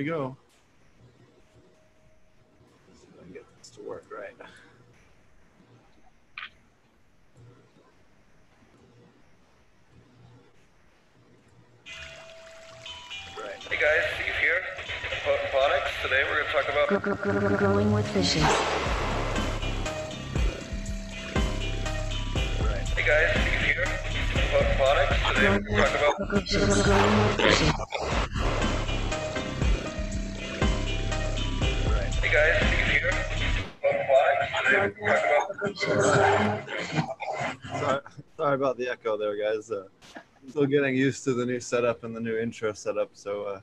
we go. Let's see if I can get this to work right. Right. Hey guys, Steve here. Potent Ponics. Today we're going to talk about Gr- gr- gr- growing with fishes. Right. Hey guys, Steve here. Potent Ponics. Today we're going to talk about Gr- gr- gr- growing with fishes. Sorry, sorry about the echo there, guys. Uh, still getting used to the new setup and the new intro setup. So uh,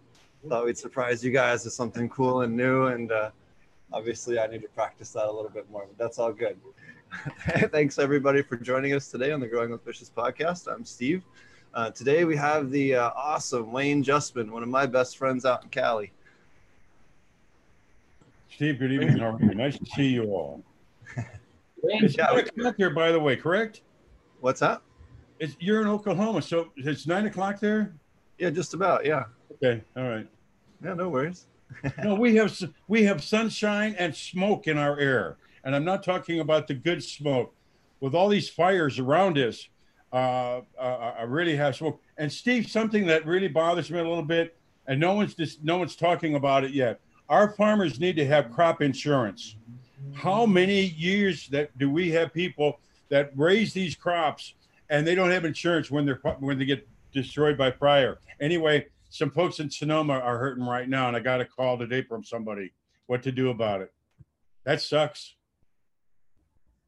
thought we'd surprise you guys with something cool and new. And uh, obviously, I need to practice that a little bit more, but that's all good. Thanks everybody for joining us today on the Growing with Fishes podcast. I'm Steve. Uh, today we have the uh, awesome Wayne Justmann, one of my best friends out in Cali. Steve, good evening. Nice to see you all. It's Yeah, nine o'clock there, by the way, correct? What's up? It's, you're in Oklahoma, so it's nine o'clock there. Yeah, just about. Yeah. Okay, all right. Yeah, no worries. No, we have we have sunshine and smoke in our air, and I'm not talking about the good smoke. With all these fires around us, uh, uh, I really have smoke. And Steve, something that really bothers me a little bit, and no one's just no one's talking about it yet. Our farmers need to have crop insurance. How many years that do we have people that raise these crops and they don't have insurance when they're when they get destroyed by fire? Anyway, some folks in Sonoma are hurting right now, and I got a call today from somebody what to do about it. That sucks.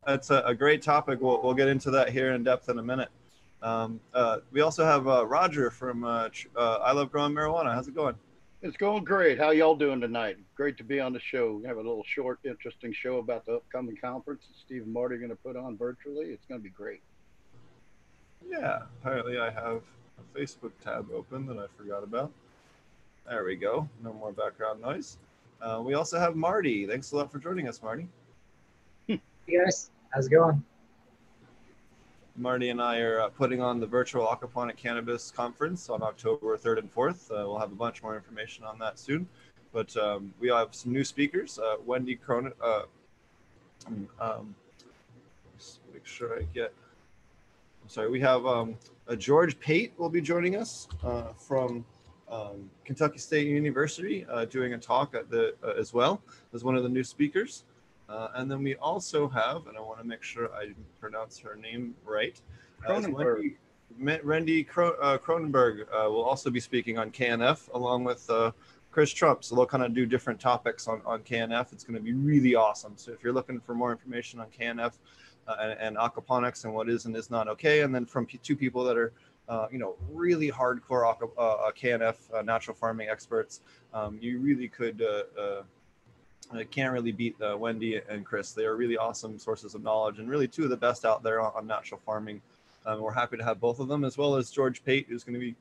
That's a, a great topic. We'll, we'll get into that here in depth in a minute. Um, uh, we also have uh, Roger from uh, uh, I Love Growing Marijuana. How's it going? It's going great. How y'all doing tonight? Great to be on the show. We have a little short, interesting show about the upcoming conference that Steve and Marty are going to put on virtually. It's going to be great. Yeah, apparently I have a Facebook tab open that I forgot about. There we go. No more background noise. Uh, we also have Marty. Thanks a lot for joining us, Marty. you guys, how's it going? Marty and I are uh, putting on the virtual aquaponic cannabis conference on October 3rd and 4th. Uh, we'll have a bunch more information on that soon. But um, we have some new speakers. Uh, Wendy Cronin. Uh, um, make sure I get. I'm sorry. We have um, uh, George Pate will be joining us uh, from um, Kentucky State University, doing a talk at the as well as one of the new speakers. Uh, and then we also have, and I want to make sure I pronounce her name right. uh, Cronenberg. Wendy, Randy uh, Cronenberg uh, will also be speaking on KNF along with uh, Chris Trump. So they'll kind of do different topics on, on KNF. It's going to be really awesome. So if you're looking for more information on KNF uh, and, and aquaponics and what is and is not okay, and then from p- two people that are uh, you know, really hardcore uh, KNF uh, natural farming experts. Um, you really could uh, uh, I can't really beat uh, Wendy and Chris. They are really awesome sources of knowledge and really two of the best out there on, on natural farming. Um, we're happy to have both of them, as well as George Pate, who's going to be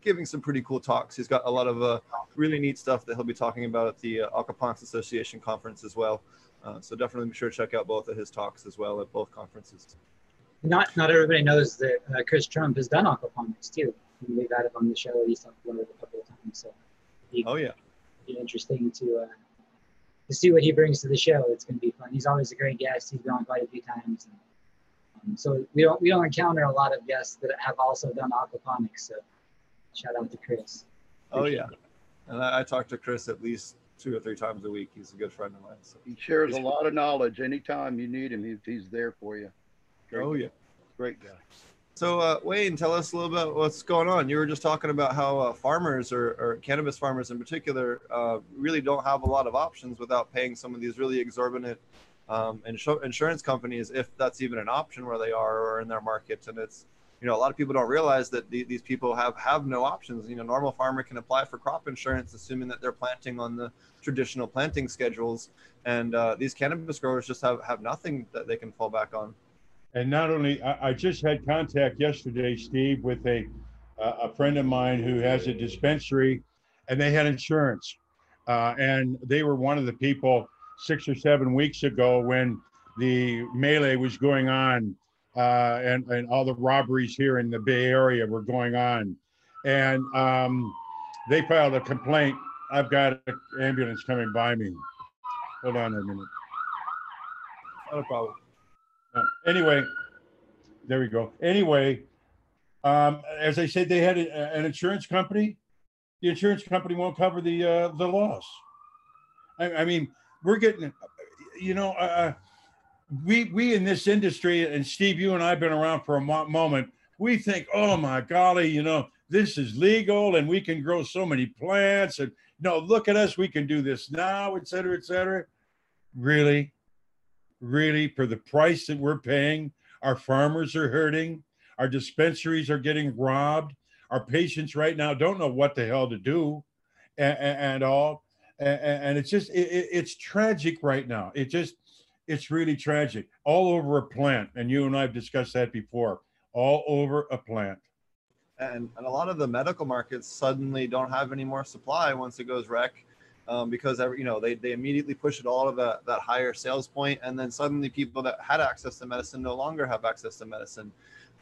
giving some pretty cool talks. He's got a lot of uh, really neat stuff that he'll be talking about at the uh, Aquaponics Association conference as well. Uh, so definitely be sure to check out both of his talks as well at both conferences. Not not everybody knows that uh, Chris Trump has done aquaponics too. And we've had him on the show. He's talked about it a couple of times, so Oh yeah, be interesting to uh, to see what he brings to the show. It's going to be fun. He's always a great guest. He's been on quite a few times. And, um, so we don't we don't encounter a lot of guests that have also done aquaponics. So shout out to Chris. oh yeah. And I, I talk to Chris at least two or three times a week. He's a good friend of mine. So. He shares a lot of knowledge. Anytime you need him, he, he's there for you. Great, Oh yeah. great guy. So, uh, Wayne, tell us a little bit what's going on. You were just talking about how uh, farmers, or, or cannabis farmers in particular, uh, really don't have a lot of options without paying some of these really exorbitant um, insu- insurance companies, if that's even an option where they are or in their markets. And it's, you know, a lot of people don't realize that the, these people have have no options. You know, normal farmer can apply for crop insurance, assuming that they're planting on the traditional planting schedules, and uh, these cannabis growers just have have nothing that they can fall back on. And not only, I, I just had contact yesterday, Steve, with a uh, a friend of mine who has a dispensary, and they had insurance, uh, and they were one of the people six or seven weeks ago when the melee was going on, uh, and and all the robberies here in the Bay Area were going on, and um, they filed a complaint I've got an ambulance coming by me. Hold on a minute. Not a problem. Uh, Anyway, there we go. Anyway, um, as I said, they had a- an insurance company. The insurance company won't cover the, uh, the loss. I, I mean, we're getting, you know, uh, we, we in this industry, and Steve, you and I have been around for a mo- moment. We think, oh my golly, you know, this is legal and we can grow so many plants and, no, look at us, we can do this now, et cetera, et cetera. Really? Really, for the price that we're paying, our farmers are hurting, our dispensaries are getting robbed, our patients right now don't know what the hell to do and, all. And, it's just, it, it- it's tragic right now. It just, it's really tragic all over a plant. And you and I have discussed that before, all over a plant. and, and a lot of the medical markets suddenly don't have any more supply once it goes rec um, because every, you know they, they immediately push it all to that, that higher sales point and then suddenly people that had access to medicine no longer have access to medicine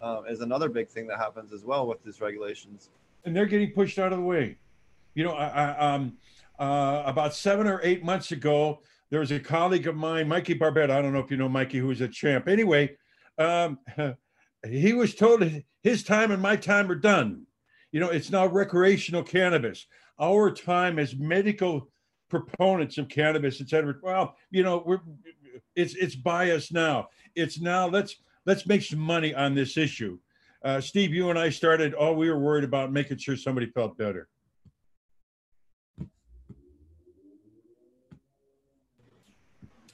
uh, is another big thing that happens as well with these regulations and they're getting pushed out of the way. You know, I, I, um, uh, about seven or eight months ago, there was a colleague of mine, Mikey Barbette. I don't know if you know Mikey, who was a champ. Anyway, um, he was told his time and my time are done. You know, it's now recreational cannabis. Our time as medical proponents of cannabis, et cetera. Well, you know, we're it's it's biased now. It's now let's let's make some money on this issue. Uh, Steve, you and I started, all we were worried about making sure somebody felt better.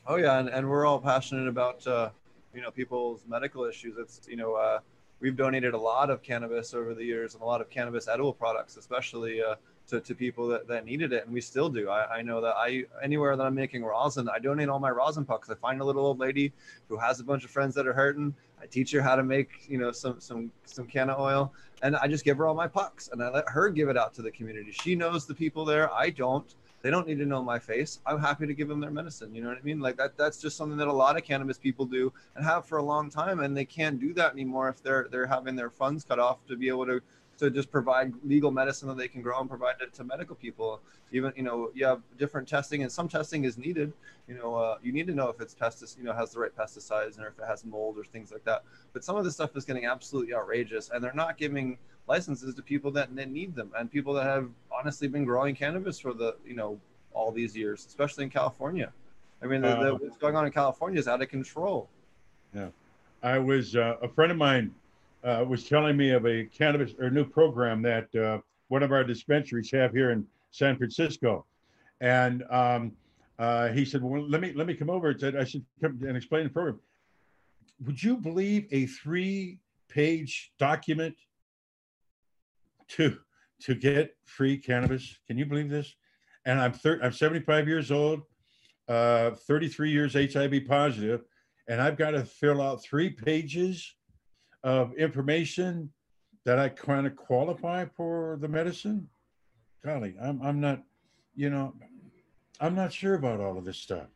Oh yeah, and, and we're all passionate about uh, you know people's medical issues. It's you know uh, we've donated a lot of cannabis over the years and a lot of cannabis edible products, especially uh, to, to people that, that needed it, and we still do. I, I know that I anywhere that I'm making rosin, I donate all my rosin pucks. I find a little old lady who has a bunch of friends that are hurting. I teach her how to make you know some some some canna oil, and I just give her all my pucks, and I let her give it out to the community. She knows the people there. I don't they don't need to know my face. I'm happy to give them their medicine. You know what I mean? Like that. That's just something that a lot of cannabis people do and have for a long time, and they can't do that anymore if they're they're having their funds cut off to be able to to just provide legal medicine that they can grow and provide it to medical people. Even you know you have different testing, and some testing is needed. You know uh, you need to know if it's pestis, you know has the right pesticides, and if it has mold or things like that. But some of this stuff is getting absolutely outrageous, and they're not giving licenses to people that that need them and people that have honestly been growing cannabis for the you know all these years, especially in California. I mean, the, the, what's going on in California is out of control. Yeah, I was, uh, a friend of mine uh, was telling me of a cannabis or new program that uh, one of our dispensaries have here in San Francisco. And um, uh, he said, well, let me, let me come over and said, I should come and explain the program. Would you believe a three page document to, to get free cannabis? Can you believe this? And I'm thir- I'm 75 years old, uh, 33 years HIV positive, and I've got to fill out three pages of information that I kind of qualify for the medicine. Golly, I'm I'm not, you know, I'm not sure about all of this stuff.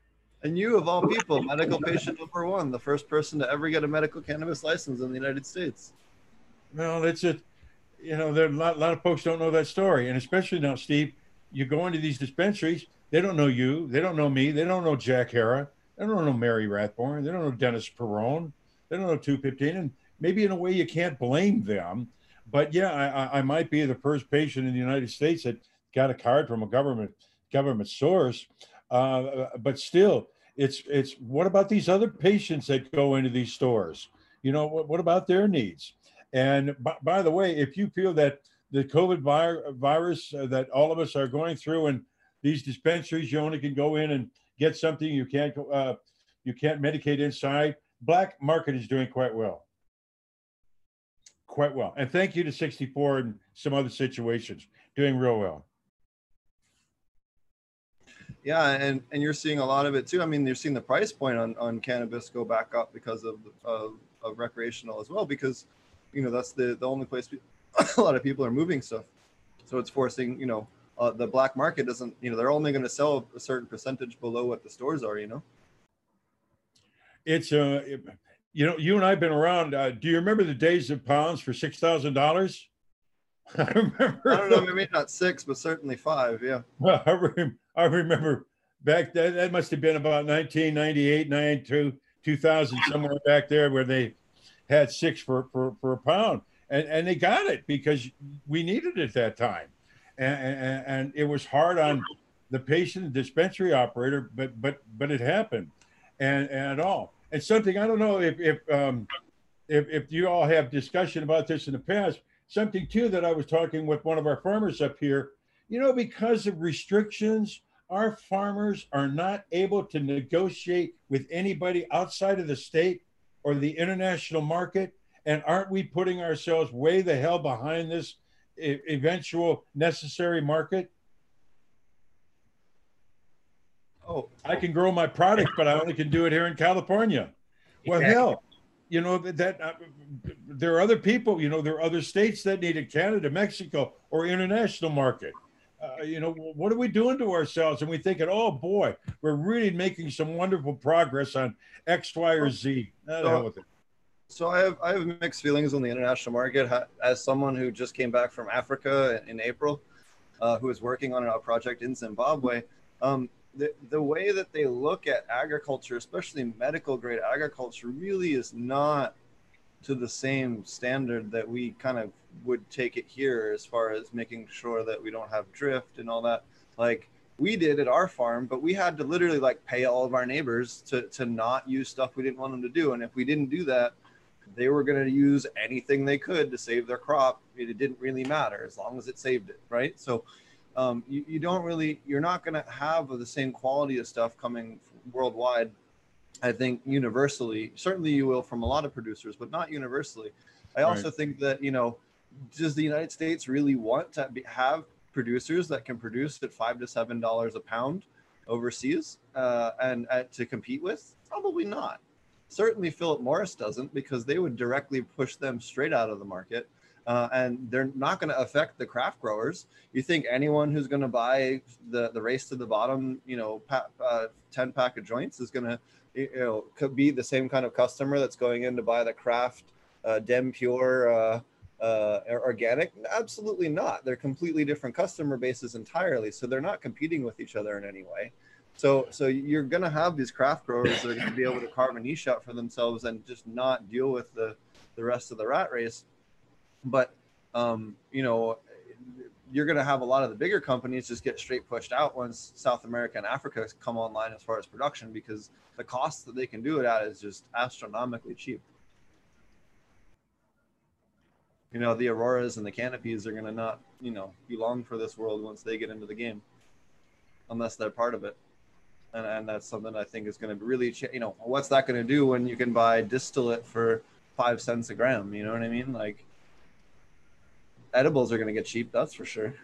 And you, of all people, medical patient number one, the first person to ever get a medical cannabis license in the United States. Well, it's just, you know, there a lot, lot of folks don't know that story, and especially now, Steve, you go into these dispensaries, they don't know you, they don't know me, they don't know Jack Herer, they don't know Mary Rathbun, they don't know Dennis Peron, they don't know 215, and maybe in a way you can't blame them, but yeah, I, I, might be the first patient in the United States that got a card from a government government source, uh, but still, it's it's what about these other patients that go into these stores? You know, what, what about their needs? And by, by the way, if you feel that the COVID vi- virus uh, that all of us are going through and these dispensaries, you only can go in and get something. You can't uh, you can't medicate inside. Black market is doing quite well, quite well. And thank you to 64 and some other situations, doing real well. Yeah, and and you're seeing a lot of it too. I mean, you're seeing the price point on, on cannabis go back up because of, of of recreational as well, because you know that's the the only place a lot of people are moving stuff. So it's forcing you know uh, the black market doesn't you know they're only going to sell a certain percentage below what the stores are. You know. It's uh, you know, you and I've been around. Uh, do you remember the days of pounds for six thousand dollars? I remember. I don't know, maybe not six, but certainly five. Yeah. Well, I, rem- I remember back then, that must have been about 1998, 92, 2000, somewhere back there where they had six for, for, for a pound. And, and they got it because we needed it at that time. And, and, and it was hard on the patient, the dispensary operator, but, but, but it happened and, and all. And something, I don't know if, if, um, if, if you all have discussion about this in the past, something too that I was talking with one of our farmers up here, you know, because of restrictions, our farmers are not able to negotiate with anybody outside of the state or the international market. And aren't we putting ourselves way the hell behind this eventual necessary market? Oh, I can grow my product, but I only can do it here in California. Well, Exactly. hell, you know that, uh, there are other people. You know, there are other states that need it: Canada, Mexico, or international market. Uh, you know, what are we doing to ourselves? And we thinking, oh boy, we're really making some wonderful progress on X, Y, or Z. It. So I have I have mixed feelings on the international market as someone who just came back from Africa in, in April, uh, who is working on a project in Zimbabwe. Um, the the way that they look at agriculture, especially medical grade agriculture, really is not to the same standard that we kind of would take it here as far as making sure that we don't have drift and all that. Like we did at our farm, but we had to literally like pay all of our neighbors to to not use stuff we didn't want them to do. And if we didn't do that, they were going to use anything they could to save their crop. It didn't really matter as long as it saved it, right? So um, you, you don't really, you're not going to have the same quality of stuff coming worldwide. I think universally, certainly you will from a lot of producers, but not universally. I also Right. think that you know, does the United States really want to be, have producers that can produce at five to seven dollars a pound overseas uh, and uh, to compete with? Probably not. Certainly, Philip Morris doesn't because they would directly push them straight out of the market. Uh, and they're not going to affect the craft growers. You think anyone who's going to buy the, the race to the bottom, you know, pa- uh, 10 pack of joints is going to, you know, could be the same kind of customer that's going in to buy the craft uh, Dem Pure uh, uh, organic? Absolutely not. They're completely different customer bases entirely. So they're not competing with each other in any way. So, so you're going to have these craft growers that are going to be able to carve a niche out for themselves and just not deal with the, the rest of the rat race. But, um, you know, you're going to have a lot of the bigger companies just get straight pushed out once South America and Africa come online as far as production because the cost that they can do it at is just astronomically cheap. You know, the Auroras and the Canopies are going to not, you know, be long for this world once they get into the game, unless they're part of it. And, and that's something I think is going to really, ch- you know, what's that going to do when you can buy distillate for five cents a gram? You know what I mean? Like, edibles are going to get cheap, that's for sure.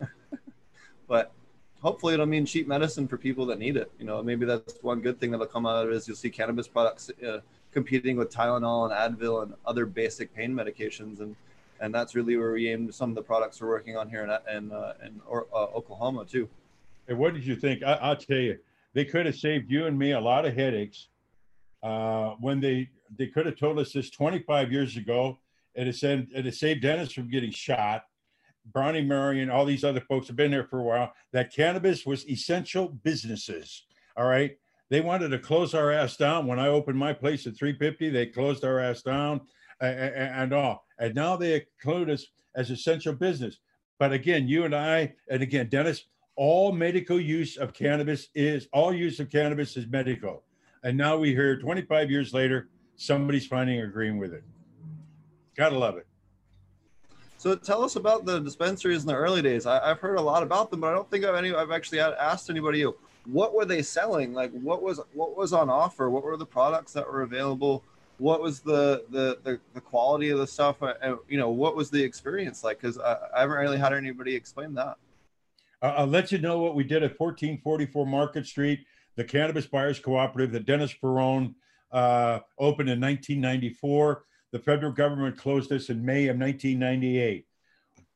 but hopefully it'll mean cheap medicine for people that need it. You know, maybe that's one good thing that'll come out of it is you'll see cannabis products uh, competing with Tylenol and Advil and other basic pain medications, and and that's really where we aim some of the products we're working on here in in, uh, in or, uh, Oklahoma too. And what did you think? I, I'll tell you, they could have saved you and me a lot of headaches uh, when they they could have told us this 25 years ago. Said it has saved Dennis from getting shot. Brownie Mary and all these other folks have been there for a while. That cannabis was essential businesses. All right. They wanted to close our ass down. When I opened my place at 350, they closed our ass down a- a- a- and all. And now they include us as essential business. But again, you and I, and again, Dennis, all medical use of cannabis is all use of cannabis is medical. And now we hear 25 years later, somebody's finding agreeing with it. Gotta love it. So tell us about the dispensaries in the early days. I, I've heard a lot about them, but I don't think I've any. I've actually asked anybody what were they selling. Like what was what was on offer? What were the products that were available? What was the the the, the quality of the stuff? Uh, And you know what was the experience like? Because I, I haven't really had anybody explain that. Uh, I'll let you know what we did at 1444 Market Street, the Cannabis Buyers Cooperative that Dennis Peron uh, opened in 1994. The federal government closed this in May of 1998.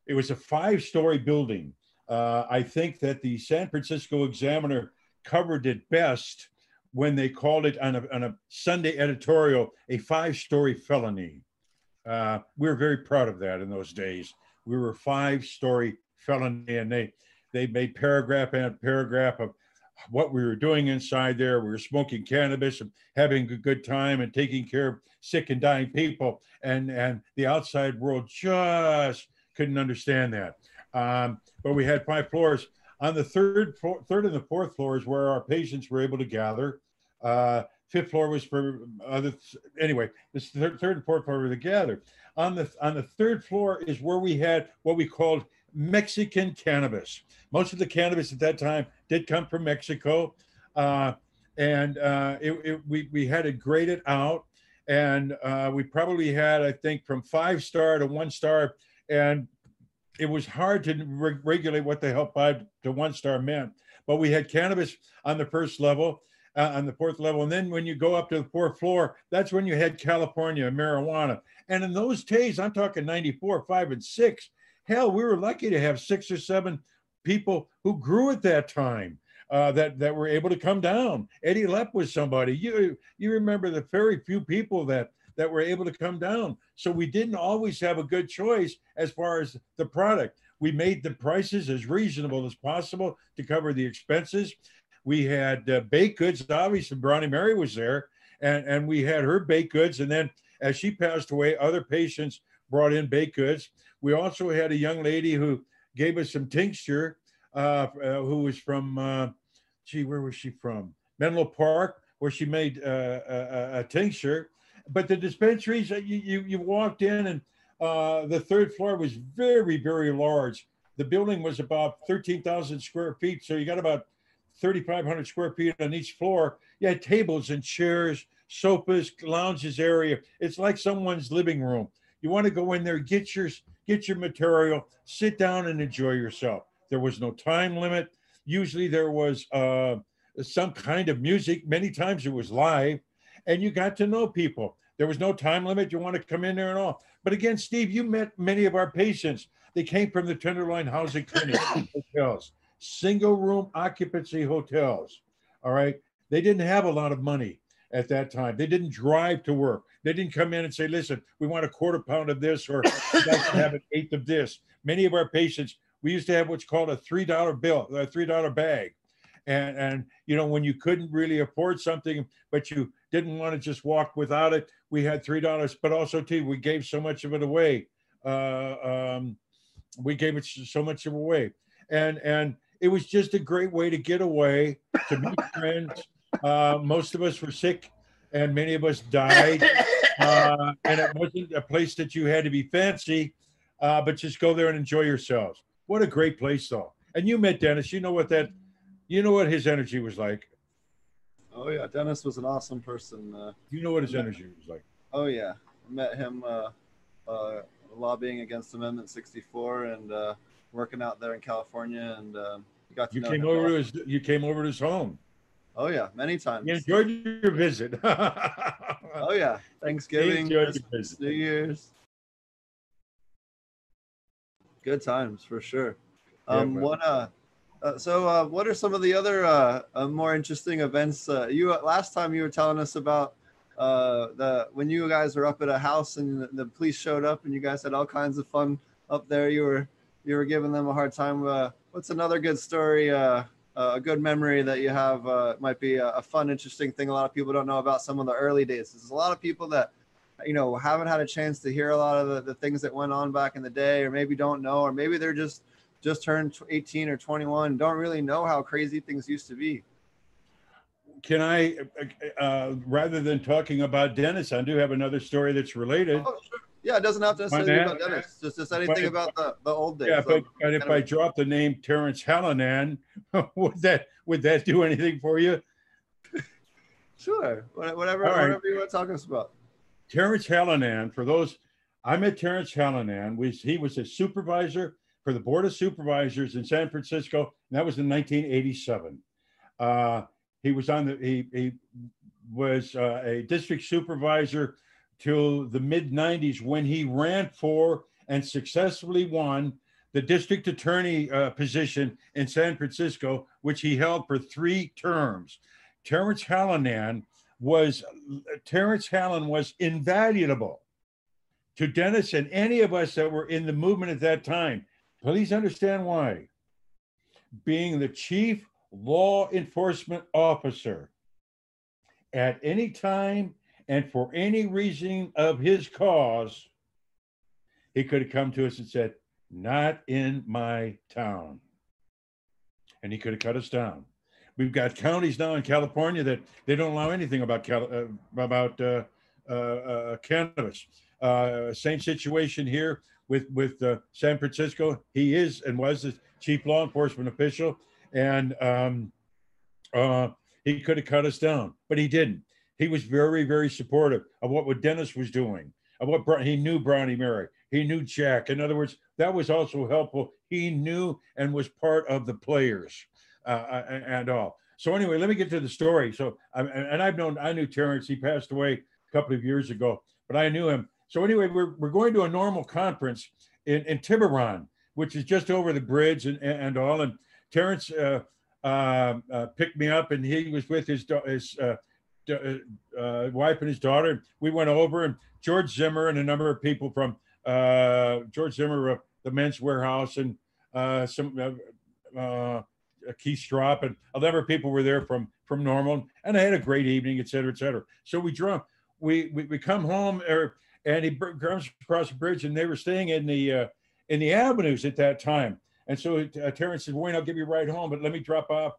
It was a five story building. Uh, I think that the San Francisco Examiner covered it best when they called it on a, on a Sunday editorial a five story felony. Uh, we were very proud of that in those days. we were five story felony and they they made paragraph and paragraph of what we were doing inside there. We were smoking cannabis and having a good time and taking care of sick and dying people. And and the outside world just couldn't understand that. Um, but we had five floors. On the third, floor, third and the fourth floors, where our patients were able to gather. Uh, fifth floor was for other. Anyway, this third, third and fourth floor were to gather. On the on the third floor is where we had what we called Mexican cannabis. Most of the cannabis at that time did come from Mexico, uh, and uh, it, it, we we had it graded out, and uh, we probably had I think from five star to one star, and it was hard to re- regulate what the hell five to one star meant. But we had cannabis on the first level, uh, on the fourth level, and then when you go up to the fourth floor, that's when you had California marijuana. And in those days, I'm talking 94, five, and six. Hell, we were lucky to have six or seven people who grew at that time. Uh, that that were able to come down. Eddie Lepp was somebody. You you remember the very few people that that were able to come down. So we didn't always have a good choice as far as the product. We made the prices as reasonable as possible to cover the expenses. We had uh, baked goods. Obviously, Brownie Mary was there, and and we had her baked goods. And then as she passed away, other patients brought in baked goods. We also had a young lady who gave us some tincture, uh, uh, who was from, uh, gee, where was she from? Menlo Park, where she made uh, a, a, tincture. But the dispensaries, you, you, you walked in and uh, the third floor was very, very large. The building was about 13,000 square feet. So you got about 3,500 square feet on each floor. You had tables and chairs, sofas, lounges area. It's like someone's living room. You want to go in there, get your get your material, sit down and enjoy yourself. There was no time limit. Usually there was uh, some kind of music. Many times it was live, and you got to know people. There was no time limit. You want to come in there and all. But again, Steve, you met many of our patients. They came from the Tenderloin Housing Clinic hotels, single room occupancy hotels. All right. They didn't have a lot of money at that time. They didn't drive to work. They didn't come in and say, listen, we want a quarter pound of this or we'd like to have an eighth of this. Many of our patients, we used to have what's called a $3 bill, a $3 bag. And, and, you know, when you couldn't really afford something, but you didn't want to just walk without it, we had $3, but also too, we gave so much of it away. Uh, um, we gave it so much of away. And, and it was just a great way to get away, to meet friends. Uh, most of us were sick and many of us died. Uh, and it wasn't a place that you had to be fancy, uh, but just go there and enjoy yourselves. What a great place, though. And you met Dennis. You know what that, you know what his energy was like. Oh yeah, Dennis was an awesome person. Uh, you know what his energy was like. Oh yeah, I met him uh, uh, lobbying against Amendment 64 and uh, working out there in California, and uh, got to you came over to his. You came over to his home. Oh yeah, many times. You enjoyed your visit. Oh yeah, Thanksgiving. New Year's. Good times for sure. Um, man. what uh, uh, so uh, what are some of the other uh, uh more interesting events? Uh, you uh, last time you were telling us about uh the when you guys were up at a house and the, the police showed up and you guys had all kinds of fun up there. You were you were giving them a hard time. Uh, what's another good story? Uh, a good memory that you have uh, might be a, a fun, interesting thing. A lot of people don't know about some of the early days. There's a lot of people that you know haven't had a chance to hear a lot of the, the things that went on back in the day, or maybe don't know, or maybe they're just just turned 18 or 21, don't really know how crazy things used to be. Can I, uh, rather than talking about Dennis, I do have another story that's related. Oh, sure. Yeah, it doesn't have to necessarily be about Dennis. Just, just anything But- about the, the old days. Yeah, So, but, but if I drop the name Terrence Hallinan, would that would that do anything for you? sure, whatever, right. whatever you want to talk us about. Terrence Hallinan, for those, I met Terrence Hallinan. Was he was a supervisor for the Board of Supervisors in San Francisco, and that was in 1987. Uh, he was on the he he was uh, a district supervisor till the mid 90s when he ran for and successfully won the district attorney uh, position in San Francisco, which he held for three terms. Terrence Hallinan was Terrence Hallin was invaluable to Dennis and any of us that were in the movement at that time. Please understand why. Being the chief law enforcement officer at any time and for any reason of his cause, he could have come to us and said, Not in my town. And he could have cut us down. We've got counties now in California that they don't allow anything about Cal- uh, about uh, uh, uh, cannabis. Uh, same situation here with with uh, San Francisco. He is and was the chief law enforcement official, and um, he could have cut us down, but he didn't. He was very very supportive of what, Dennis was doing, of what Bro- he knew Brownie Mary, he knew Jack. In other words, that was also helpful. He knew and was part of the players uh, and and all. So anyway, let me get to the story. So, and I've known, I knew Terrence. He passed away a couple of years ago, but I knew him. So anyway, we're we're going to a NORML conference in in Tiburon, which is just over the bridge and and, all. And Terrence uh, uh, uh, picked me up, and he was with his his uh, uh, wife and his daughter. We went over, and George Zimmer and a number of people from uh, George Zimmer of the Men's Wearhouse and uh, some uh, uh, Keith Stroup and a number of people were there from from NORML, and I had a great evening, et cetera, et cetera. So we drove, we we, we come home, er, and he comes across the bridge, and they were staying in the uh, in the avenues at that time. And so Terrence said, "Wayne, I'll give you a ride home, but let me drop off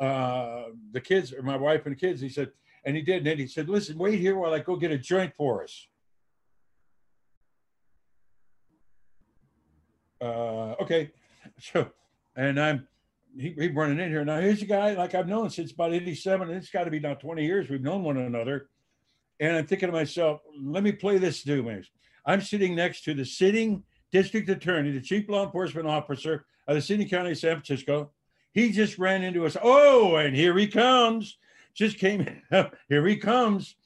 uh, the kids, or my wife and the kids." He said, and he did. And he said, "Listen, wait here while I go get a joint for us." Uh, okay, so and I'm he, he running in here now. Here's a guy like I've known since about '87, and it's got to be now 20 years. We've known one another, and I'm thinking to myself, let me play this dude. man. I'm sitting next to the sitting district attorney, the chief law enforcement officer of the city county of San Francisco. He just ran into us. Oh, and here he comes. Just came. here he comes.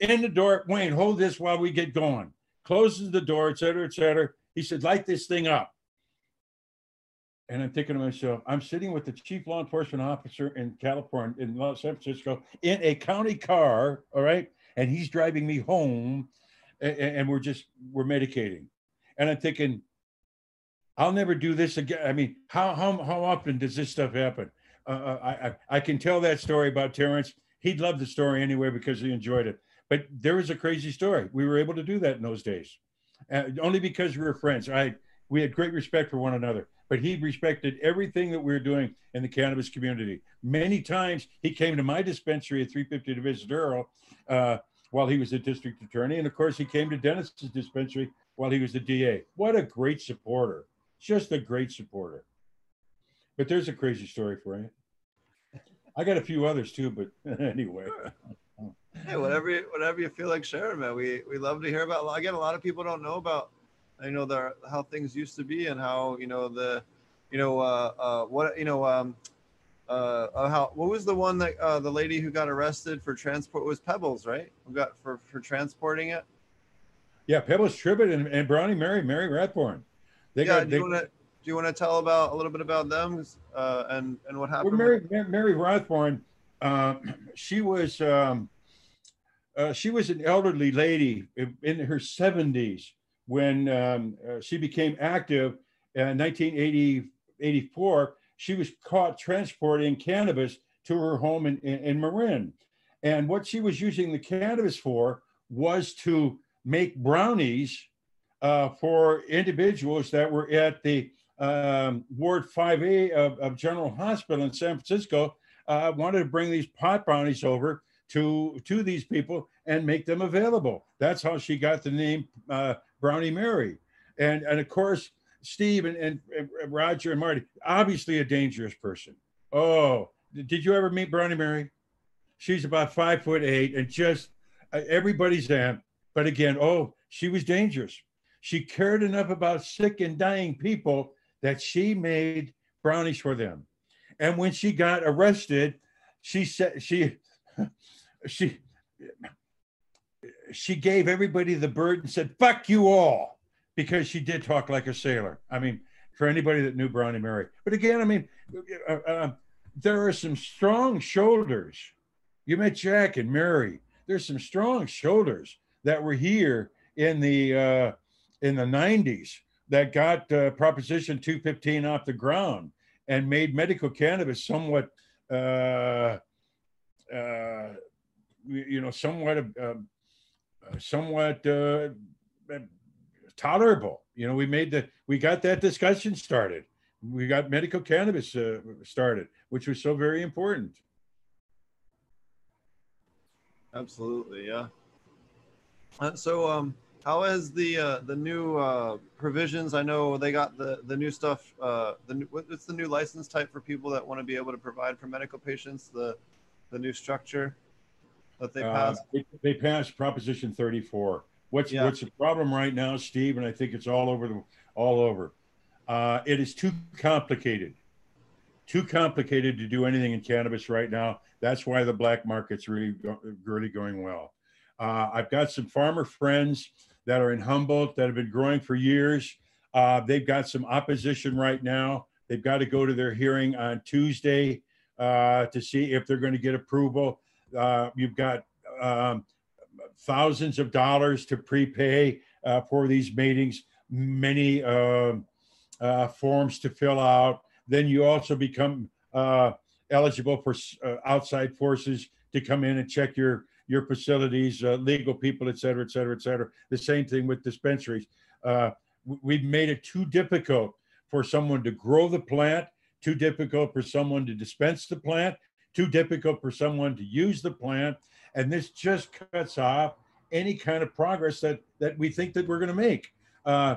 In the door. Wayne, hold this while we get going. Closes the door, et cetera, et cetera. He said, light this thing up. And I'm thinking to myself, I'm sitting with the chief law enforcement officer in California, in San Francisco, in a county car, all right? And he's driving me home, a- a- and, we're just we're medicating. And I'm thinking, I'll never do this again. I mean, how how how often does this stuff happen? Uh, uh, I, I I can tell that story about Terrence. He'd love the story anyway because he enjoyed it. But there was a crazy story. We were able to do that in those days, uh, only because we were friends. I we had great respect for one another. But he respected everything that we were doing in the cannabis community. Many times he came to my dispensary at 350 Division Earl uh, while he was the district attorney, and of course he came to Dennis's dispensary while he was the DA. What a great supporter! Just a great supporter. But there's a crazy story for you. I got a few others too, but anyway. Hey, whatever you, whatever you feel like sharing, man. We we love to hear about. Again, a lot of people don't know about, you know, the how things used to be and how you know the, you know, uh, uh, what you know, um, uh, uh, how what was the one that uh, the lady who got arrested for transport it was Pebbles, right? Who got for for transporting it? Yeah, Pebbles Trippet and, and Brownie Mary, Mary Rathbun. They yeah. got do they, you want to do you want to tell about a little bit about them uh, and and what Well, happened? Mary, with- Mary, Mary Rathbun, uh, she was um, uh, she was an elderly lady in, her seventies when um, uh, she became active in 1984. She was caught transporting cannabis to her home in, in, in Marin. And what she was using the cannabis for was to make brownies uh, for individuals that were at the um, Ward 5A of, of General Hospital in San Francisco uh, wanted to bring these pot brownies over to to these people and make them available. That's how she got the name uh, Brownie Mary, and and of course Steve and, and, and Roger and Marty, obviously a dangerous person. Oh, did you ever meet Brownie Mary? She's about five foot eight and just uh, everybody's aunt. But again, oh, she was dangerous. She cared enough about sick and dying people that she made brownies for them. And when she got arrested, she said she she she gave everybody the bird and said, fuck you all, because she did talk like a sailor. I mean, for anybody that knew Brownie Mary. But again, I mean, uh, uh, there are some strong shoulders. You met Jack and Mary. There's some strong shoulders that were here in the uh, in the 90s that got uh, Proposition 215 off the ground and made medical cannabis somewhat, uh, uh, you know, somewhat, uh, somewhat uh, tolerable. You know, we made the, we got that discussion started. We got medical cannabis uh, started, which was so very important. Absolutely, yeah. So, um, how is the uh, the new uh, provisions? I know they got the the new stuff. Uh, the new, what's the new license type for people that want to be able to provide for medical patients? The the new structure that they Uh, passed. They they passed Proposition 34. What's, Yeah. what's the problem right now, Steve, and I think it's all over the, all over. Uh, it is too complicated. Too complicated to do anything in cannabis right now. That's why the black market's really, go- really going well. Uh, I've got some farmer friends that are in Humboldt that have been growing for years. Uh, they've got some opposition right now. They've got to go to their hearing on Tuesday uh, to see if they're going to get approval. Uh, you've got um, thousands of dollars to prepay uh, for these meetings, many um uh, forms to fill out. Then you also become uh, eligible for outside forces to come in and check your your facilities, uh, legal people, et cetera, et cetera, et cetera. The same thing with dispensaries. Uh, we've made it too difficult for someone to grow the plant, too difficult for someone to dispense the plant, too difficult for someone to use the plant, and this just cuts off any kind of progress that that we think that we're going to make. Uh,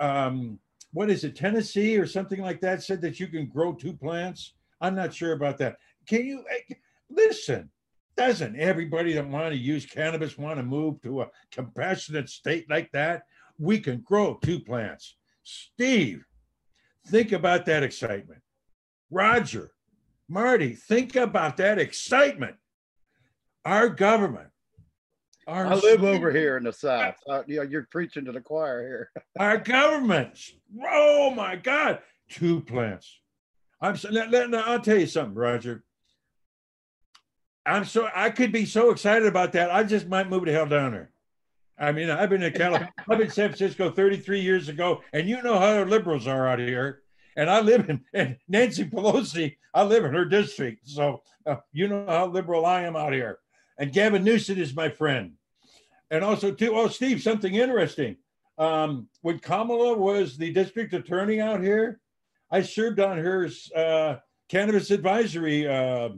um, what is it, Tennessee or something like that said that you can grow two plants? I'm not sure about that. Can you eh, listen? Doesn't everybody that want to use cannabis want to move to a compassionate state like that? We can grow two plants. Steve, think about that excitement. Roger, Marty, think about that excitement. Our government, our I live over here in the South. Uh, you know, you're preaching to the choir here. our government. Oh my God, two plants. I'm. Let, let- I'll tell you something, Roger. I'm so. I could be so excited about that. I just might move to hell down there. I mean, I've been in California. I've been in San Francisco 33 years ago, and you know how liberals are out here. And I live in and Nancy Pelosi. I live in her district, so uh, you know how liberal I am out here. And Gavin Newsom is my friend. And also, too. Oh, Steve, something interesting um, when Kamala was the district attorney out here, I served on her uh, cannabis advisory uh,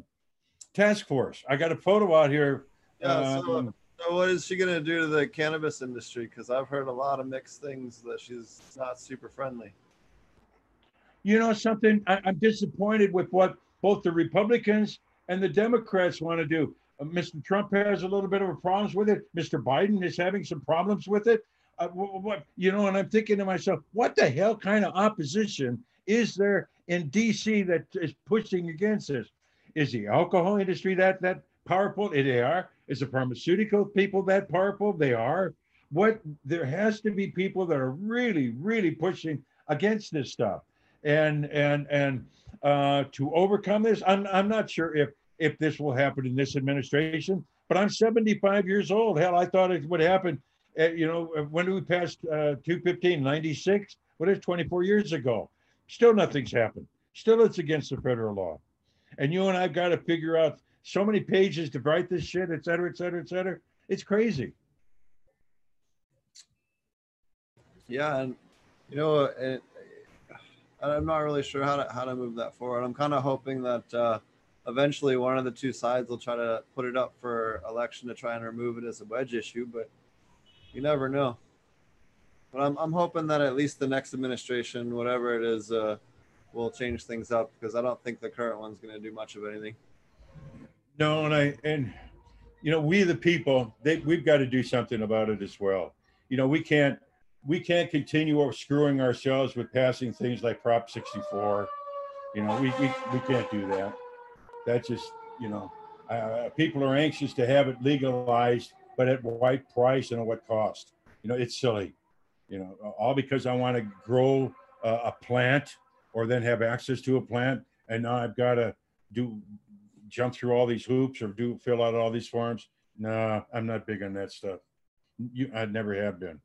task force. I got a photo out here. Yeah, so, um, so what is she going to do to the cannabis industry? Because I've heard a lot of mixed things that she's not super friendly. you know something? I, I'm disappointed with what both the Republicans and the Democrats want to do. Uh, Mr. Trump has a little bit of a problems with it. Mr. Biden is having some problems with it. Uh, wh- what you know, and I'm thinking to myself, what the hell kind of opposition is there in D.C. that is pushing against this? Is the alcohol industry that that powerful? They are. Is the pharmaceutical people that powerful? They are. What there has to be people that are really, really pushing against this stuff, and and and uh, to overcome this. I'm I'm not sure if if this will happen in this administration, but I'm 75 years old. Hell, I thought it would happen. Uh, you know, when did we pass uh, 215? 96. What is 24 years ago? Still nothing's happened. Still, it's against the federal law. And you and I've got to figure out so many pages to write this shit, et cetera, et cetera, et cetera. It's crazy. Yeah, and you know, I'm not really sure how to how to move that forward. I'm kind of hoping that uh, eventually one of the two sides will try to put it up for election to try and remove it as a wedge issue, but you never know. But I'm I'm hoping that at least the next administration, whatever it is, uh, will change things up because I don't think the current one's going to do much of anything. No, and I and you know, we the people, they we've got to do something about it as well. You know, we can't we can't continue screwing ourselves with passing things like Prop 64. You know, we we, we can't do that. That's just, you know, uh, people are anxious to have it legalized, but at what price and at what cost? You know, it's silly. You know, all because I want to grow a, a plant or then have access to a plant, and now I've got to do jump through all these hoops or do fill out all these forms. No, I'm not big on that stuff. You, I never have been.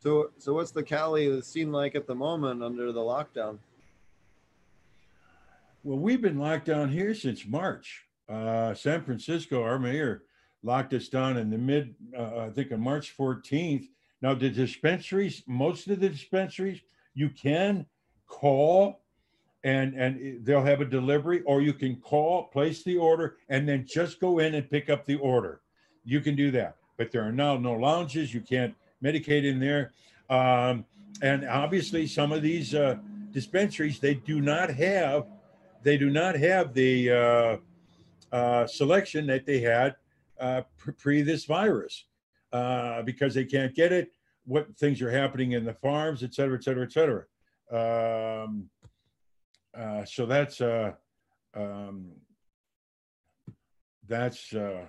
So, so what's the Cali scene like at the moment under the lockdown? Well, we've been locked down here since March. Uh, San Francisco, our mayor locked us down in the mid, uh, I think on March 14th. Now, the dispensaries, most of the dispensaries, you can call and and they'll have a delivery, or you can call, place the order, and then just go in and pick up the order. You can do that, but there are now no lounges. You can't medicate in there, um, and obviously some of these uh, dispensaries they do not have they do not have the uh, uh, selection that they had uh, pre this virus uh, because they can't get it. What things are happening in the farms, et cetera, et cetera, et cetera. Um, uh, so that's uh, um, that's uh,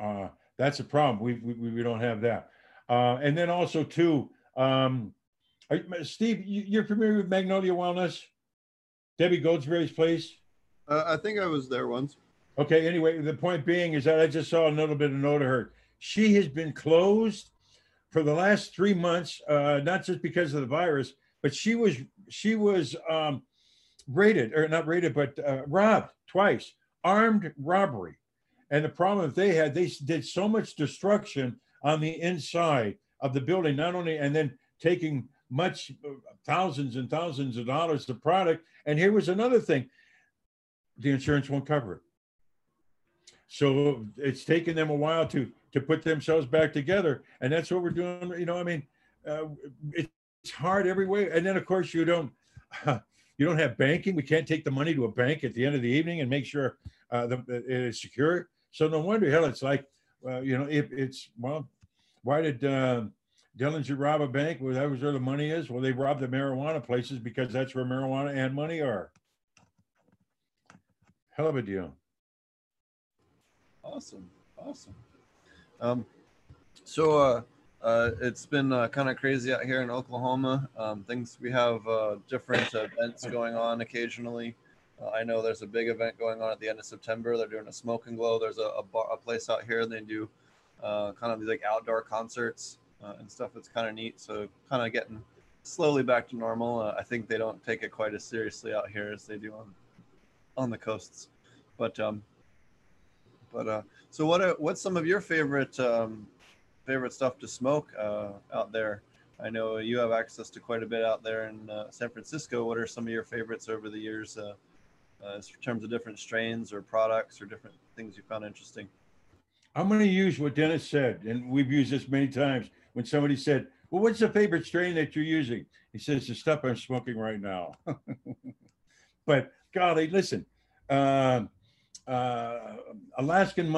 uh, that's a problem. We, we we don't have that. Uh, and then also too, um, are, Steve, you, you're familiar with Magnolia Wellness, Debbie Goldsberry's place. Uh, I think I was there once. Okay. Anyway, the point being is that I just saw a little bit of note of her. She has been closed for the last three months, uh, not just because of the virus, but she was she was um, raided or not raided, but uh, robbed twice, armed robbery. And the problem that they had, they did so much destruction on the inside of the building, not only and then taking much uh, thousands and thousands of dollars of product. And here was another thing: the insurance won't cover it. So it's taken them a while to to put themselves back together, and that's what we're doing. You know, I mean, uh, it's hard every way. And then of course you don't. Uh, you don't have banking. We can't take the money to a bank at the end of the evening and make sure uh, it is secure. So no wonder, hell, it's like, uh, you know, if it's well, why did uh, Dillinger rob a bank? Well, that was where the money is. Well, they robbed the marijuana places because that's where marijuana and money are. Hell of a deal. Awesome, awesome. Um, so uh, it's been uh, kind of crazy out here in Oklahoma. Um, things we have uh, different events going on occasionally. Uh, I know there's a big event going on at the end of September. They're doing a smoke and glow. There's a, a, bar, a place out here. And they do uh, kind of these like outdoor concerts uh, and stuff. It's kind of neat. So kind of getting slowly back to normal. I think they don't take it quite as seriously out here as they do on on the coasts. But um, but uh, so what are, what's some of your favorite um, favorite stuff to smoke uh, out there? I know you have access to quite a bit out there in uh, San Francisco. What are some of your favorites over the years, uh, uh in terms of different strains or products or different things you found interesting? I'm going to use what Dennis said, and we've used this many times. When somebody said, "Well, what's the favorite strain that you're using?" He says, "The stuff I'm smoking right now." but golly, listen, uh, uh, Alaskan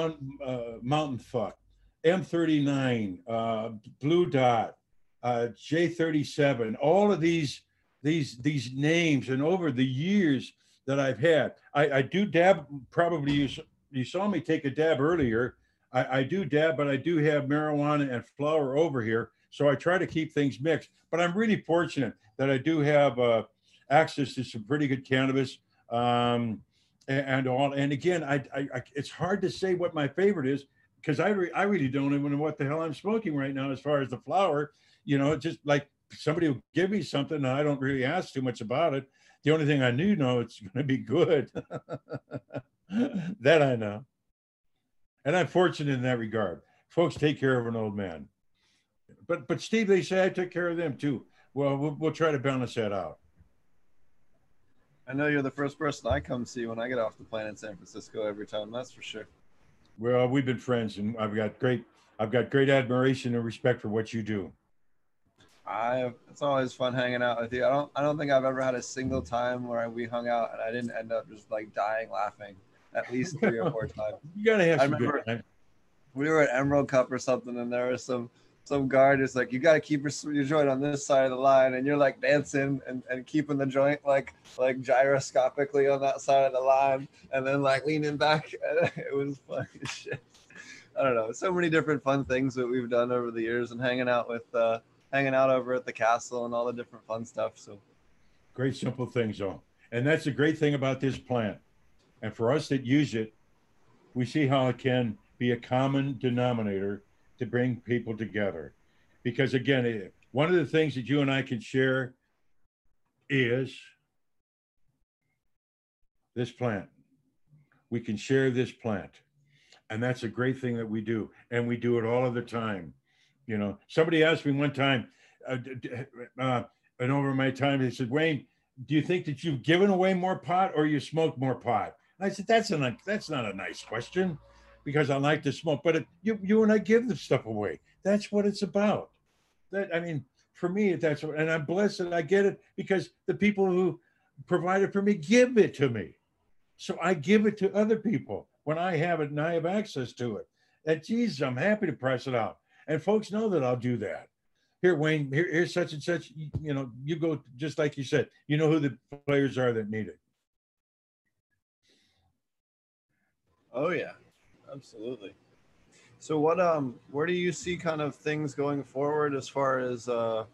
mountain fuck M39, uh, Blue Dot, uh, J37, all of these these these names, and over the years that I've had, I, I do dab. Probably you you saw me take a dab earlier. I, I do dab, but I do have marijuana and flower over here, so I try to keep things mixed. But I'm really fortunate that I do have uh, access to some pretty good cannabis. Um, and, and all and again I, I, I, it's hard to say what my favorite is because I, re- I really don't even know what the hell I'm smoking right now as far as the flower. You know, just like somebody will give me something and I don't really ask too much about it. The only thing I do know it's going to be good. that I know. And I'm fortunate in that regard. Folks take care of an old man. But but Steve, they say I took care of them too. Well, we'll, we'll try to balance that out. I know you're the first person I come see when I get off the plane in San Francisco every time. That's for sure. Well, we've been friends, and I've got great, I've got great admiration and respect for what you do. I it's always fun hanging out with you. I don't I don't think I've ever had a single time where we hung out and I didn't end up just like dying laughing at least three or four times. You gotta have I some good time. We were at Emerald Cup or something, and there was some some guard is like, "You got to keep your, your joint on this side of the line," and you're like dancing and, and keeping the joint like like gyroscopically on that side of the line, and then like leaning back. it was funny shit. I don't know. So many different fun things that we've done over the years, and hanging out with uh, hanging out over at the castle and all the different fun stuff. So Great simple things, though, and that's the great thing about this plant. And for us that use it, we see how it can be a common denominator to bring people together. Because again, one of the things that you and I can share is this plant. We can share this plant. And that's a great thing that we do. And we do it all of the time. You know, somebody asked me one time, uh, uh, and over my time, they said, Wayne, do you think that you've given away more pot or you smoke more pot? And I said, that's a that's not a nice question because I like to smoke, but it, you you and I give the stuff away. That's what it's about. That I mean, for me, that's what, and I'm blessed that I get it because the people who provide it for me give it to me. So I give it to other people when I have it and I have access to it. And Jesus, I'm happy to press it out. And folks know that I'll do that. Here, Wayne, here, here's such and such. You, you know, you go just like you said, you know who the players are that need it. Oh yeah, absolutely. So what um where do you see kind of things going forward as far as uh,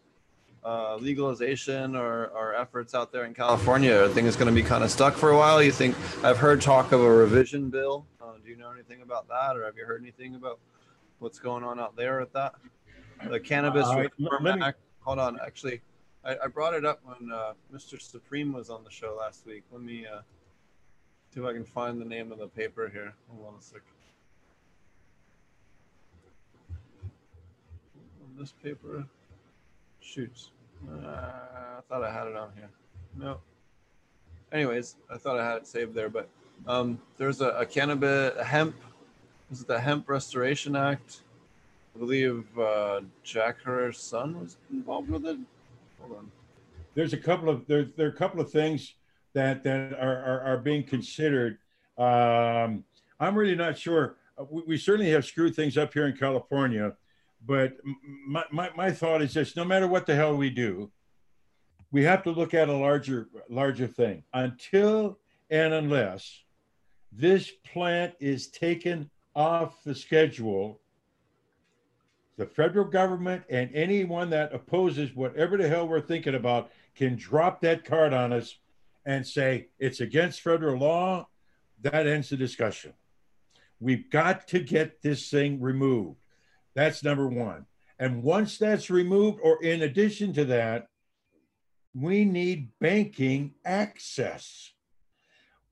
uh, legalization or, or efforts out there in California? Are things going to be kind of stuck for a while? You think I've heard talk of a revision bill. Uh, do you know anything about that, or have you heard anything about what's going on out there with that? The cannabis Uh, Reform Act. Hold on, actually, I, I brought it up when uh, Mr. Supreme was on the show last week. Let me uh, see if I can find the name of the paper here. Hold on a second. On this paper, shoots. Uh, I thought I had it on here. No. Anyways, I thought I had it saved there, but um, there's a, a cannabis a hemp. Is it the Hemp Restoration Act? I believe uh, Jack Herer's son was involved with it. Hold on. there's a couple of there, there are a couple of things that that are are, are being considered. Um, I'm really not sure. Uh, We, we certainly have screwed things up here in California, but my, my my thought is this: no matter what the hell we do, we have to look at a larger larger thing. Until and unless this plant is taken off the schedule, the federal government and anyone that opposes whatever the hell we're thinking about can drop that card on us and say it's against federal law. That ends the discussion. We've got to get this thing removed. That's number one. And once that's removed, or in addition to that, we need banking access.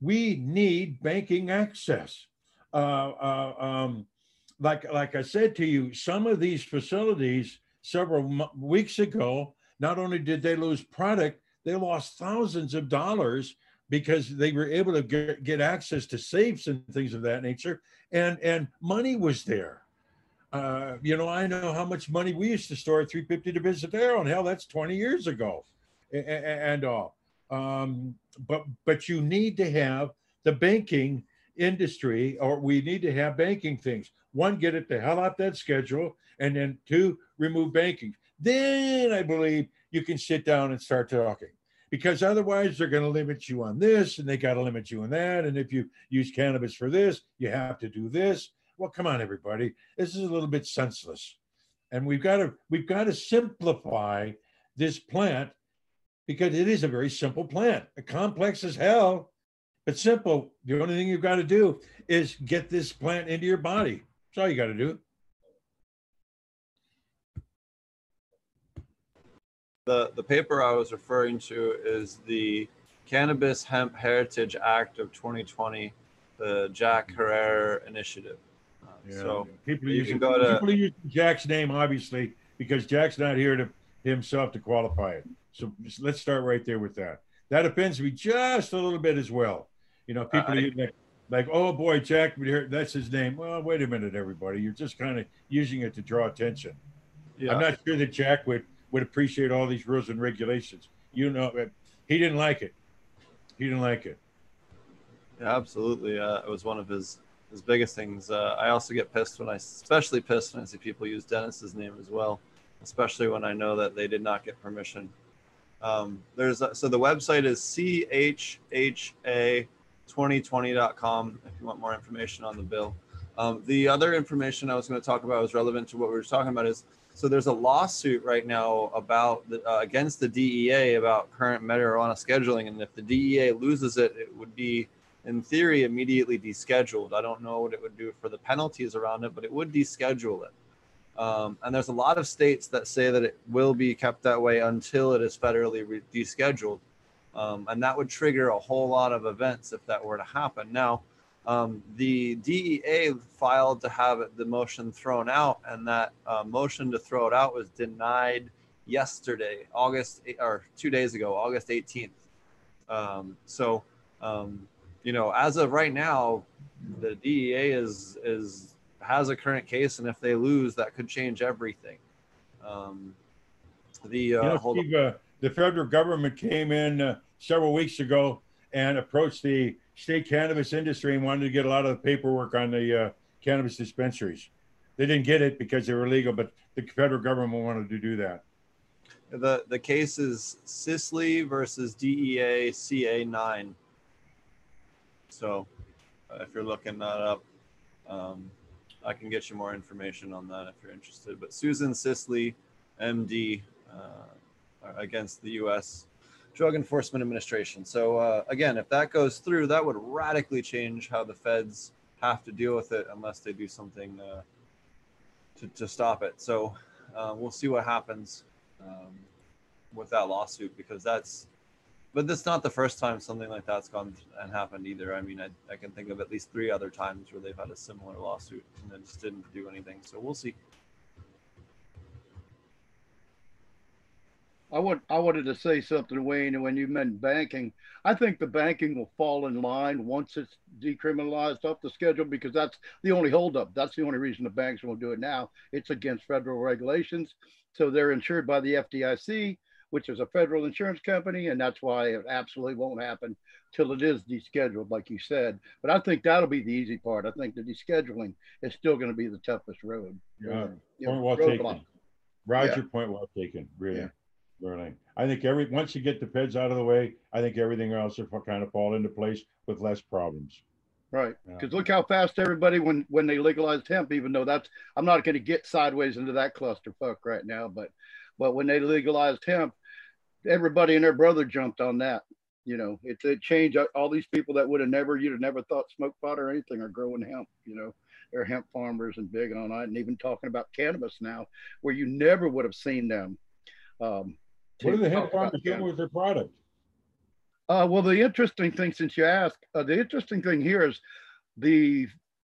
We need banking access. Uh, uh, um, like like I said to you, some of these facilities several weeks ago, not only did they lose product, they lost thousands of dollars because they were able to get, get access to safes and things of that nature, and and money was there. Uh, you know, I know how much money we used to store at 350 Divisadero, and hell, that's 20 years ago, a- a- and all. Um, but but you need to have the banking industry, or we need to have banking things. One, get it the hell out that schedule, and then two, remove banking. Then I believe you can sit down and start talking. Because otherwise, they're going to limit you on this, and they got to limit you on that. And if you use cannabis for this, you have to do this. Well, come on, everybody. This is a little bit senseless, and we've got to we've got to simplify this plant because it is a very simple plant. A complex as hell, but simple. The only thing you've got to do is get this plant into your body. That's all you got to do. The the paper I was referring to is the Cannabis Hemp Heritage Act of 2020, the Jack Herer Initiative. Uh, So people are using to- people are using Jack's name obviously because Jack's not here to himself to qualify it. So let's start right there with that. That offends me just a little bit as well. You know, people I- are using it like, oh boy, Jack, that's his name. Well, wait a minute, everybody. You're just kind of using it to draw attention. yeah, I'm not sure that Jack would would appreciate all these rules and regulations. You know, uh, he didn't like it. He didn't like it. yeah, absolutely. Uh, it was one of his his biggest things. Uh, I also get pissed when I, especially pissed when I see people use Dennis's name as well, especially when I know that they did not get permission. Um, there's a, so the website is chha2020.com if you want more information on the bill. Um, the other information I was going to talk about was relevant to what we were talking about is so there's a lawsuit right now about the, uh, against the DEA about current marijuana scheduling, and if the DEA loses it, it would be in theory immediately descheduled. I don't know what it would do for the penalties around it, but it would deschedule it. Um, and there's a lot of states that say that it will be kept that way until it is federally re- descheduled. Um, and that would trigger a whole lot of events if that were to happen. Now, um, the DEA filed to have the motion thrown out, and that uh, motion to throw it out was denied yesterday, August or two days ago, August 18th. Um, so, um, you know, as of right now, the DEA is is has a current case, and if they lose, that could change everything. Um, the uh, You know. Steve, uh, the federal government came in uh, several weeks ago and approached the state cannabis industry and wanted to get a lot of the paperwork on the uh, cannabis dispensaries. They didn't get it because they were illegal, but the federal government wanted to do that. The the case is Sisley versus DEA CA9. So, uh, if you're looking that up, um, I can get you more information on that if you're interested. But Susan Sisley, MD, uh, against the U.S. Drug Enforcement Administration. So uh, again, if that goes through, that would radically change how the feds have to deal with it unless they do something uh, to, to stop it. So uh, we'll see what happens um, with that lawsuit because that's but that's not the first time something like that's gone and happened either i mean I, I can think of at least three other times where they've had a similar lawsuit and then just didn't do anything so we'll see I want I wanted to say something, Wayne, when you meant banking, I think the banking will fall in line once it's decriminalized off the schedule because that's the only holdup. That's the only reason the banks won't do it now. It's against federal regulations. So they're insured by the FDIC, which is a federal insurance company, and that's why it absolutely won't happen till it is descheduled, like you said. But I think that'll be the easy part. I think the descheduling is still going to be the toughest road. Yeah, You know, point well taken. Roger, point well taken. Really, Yeah. really. I think every once you get the feds out of the way, I think everything else will kind of fall into place with less problems. Right. Yeah. Because look how fast everybody when when they legalized hemp, even though that's I'm not going to get sideways into that clusterfuck right now, but but when they legalized hemp, everybody and their brother jumped on that. You know, it, it changed all these people that would have never you'd have never thought smoke pot or anything are growing hemp. You know, they're hemp farmers and big on it, and even talking about cannabis now, where you never would have seen them. Um, What are the hemp farmers doing with their product? Uh, well, the interesting thing, since you asked, uh, the interesting thing here is the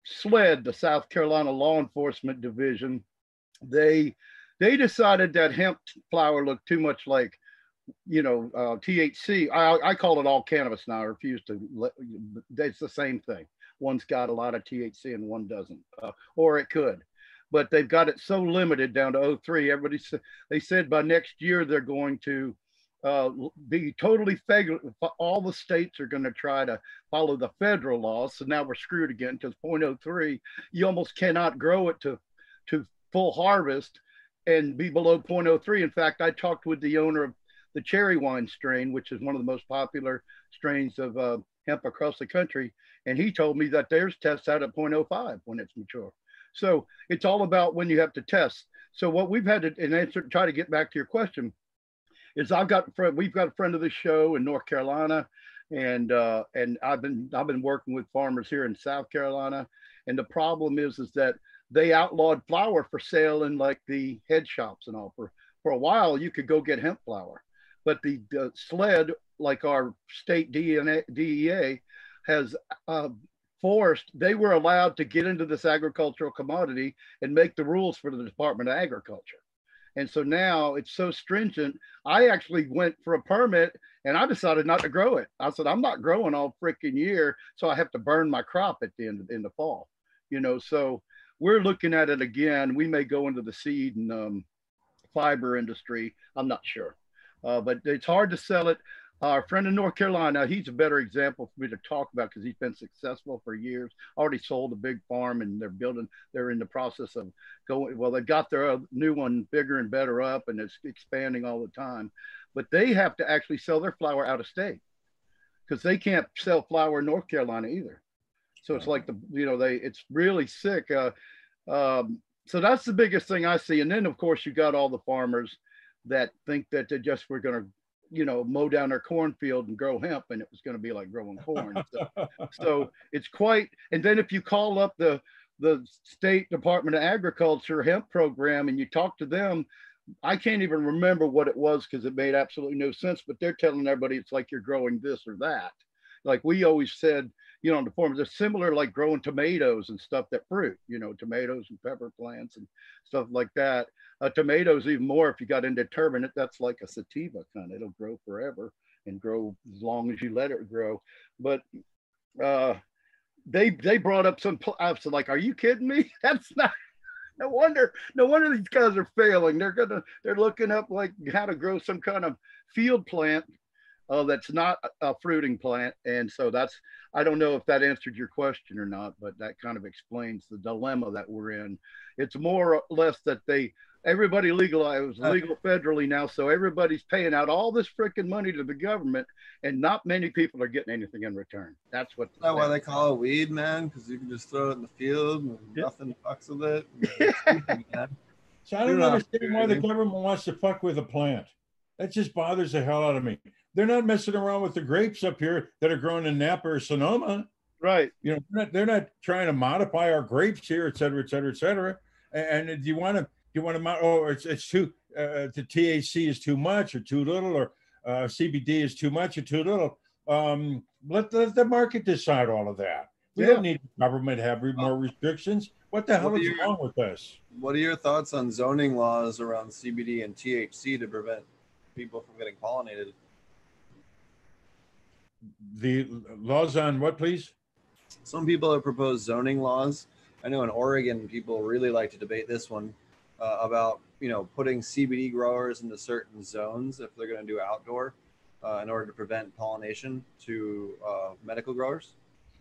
SLED, the South Carolina Law Enforcement Division, they they decided that hemp flower looked too much like, you know, uh, THC. I, I call it all cannabis now. I refuse to. Let, it's the same thing. One's got a lot of THC and one doesn't, uh, or it could. But they've got it so limited down to 03. Everybody said they said by next year they're going to uh, be totally federal. All the states are going to try to follow the federal laws. So now we're screwed again because 0.03, you almost cannot grow it to, to full harvest and be below 0.03. In fact, I talked with the owner of the cherry wine strain, which is one of the most popular strains of uh, hemp across the country. And he told me that theirs tests out at 0.05 when it's mature. So it's all about when you have to test. So what we've had to, and answer, try to get back to your question, is I've got we've got a friend of the show in North Carolina, and uh, and I've been I've been working with farmers here in South Carolina, and the problem is is that they outlawed flower for sale in like the head shops and all. For for a while, you could go get hemp flower, but the, the SLED, like our state DNA, DEA, has uh, forced. They were allowed to get into this agricultural commodity and make the rules for the Department of Agriculture. And so now it's so stringent. I actually went for a permit and I decided not to grow it. I said, I'm not growing all freaking year. So I have to burn my crop at the end in the fall, you know. So we're looking at it again. We may go into the seed and um, fiber industry. I'm not sure. Uh, but it's hard to sell it. Our friend in North Carolina, he's a better example for me to talk about because he's been successful for years. Already sold a big farm and they're building, they're in the process of going, well, they got their uh, new one bigger and better up and it's expanding all the time. But they have to actually sell their flower out of state because they can't sell flower in North Carolina either. So it's like the, you know, they, it's really sick. Uh, um, so that's the biggest thing I see. And then, of course, you got all the farmers that think that they just were going to you know, mow down their cornfield and grow hemp, and it was going to be like growing corn. So, so it's quite. And then if you call up the the state Department of Agriculture hemp program and you talk to them, I can't even remember what it was because it made absolutely no sense, but they're telling everybody it's like you're growing this or that. Like we always said, you know, in the forms are similar like growing tomatoes and stuff that fruit, you know, tomatoes and pepper plants and stuff like that. Uh, tomatoes, even more if you got indeterminate, that's like a sativa kind. It'll grow forever and grow as long as you let it grow. But uh, they they brought up some. pl- I was like, "Are you kidding me? That's not." No wonder. No wonder these guys are failing. They're gonna. They're looking up like how to grow some kind of field plant uh, that's not a- a fruiting plant, and so that's. I don't know if that answered your question or not, but that kind of explains the dilemma that we're in. It's more or less that they everybody legalized Uh, legal federally now, so everybody's paying out all this freaking money to the government, and not many people are getting anything in return. That's what. that why they call it weed, man? Because you can just throw it in the field and Yeah. nothing fucks with it. It's. So I don't not understand why the government wants to fuck with a plant. That just bothers the hell out of me. They're not messing around with the grapes up here that are grown in Napa or Sonoma. Right. You know, they're not, they're not trying to modify our grapes here, et cetera, et cetera, et cetera. And, and do you want to, do you want to, oh, it's, it's too, uh, the THC is too much or too little, or uh, CBD is too much or too little. Um, let, let the market decide all of that. We Yeah. don't need government to have more restrictions. What the hell What is do you- wrong with us? What are your thoughts on zoning laws around CBD and THC to prevent people from getting pollinated? The laws on what, please? Some people have proposed zoning laws. I know in Oregon, people really like to debate this one uh, about you know putting CBD growers into certain zones if they're going to do outdoor uh, in order to prevent pollination to uh, medical growers.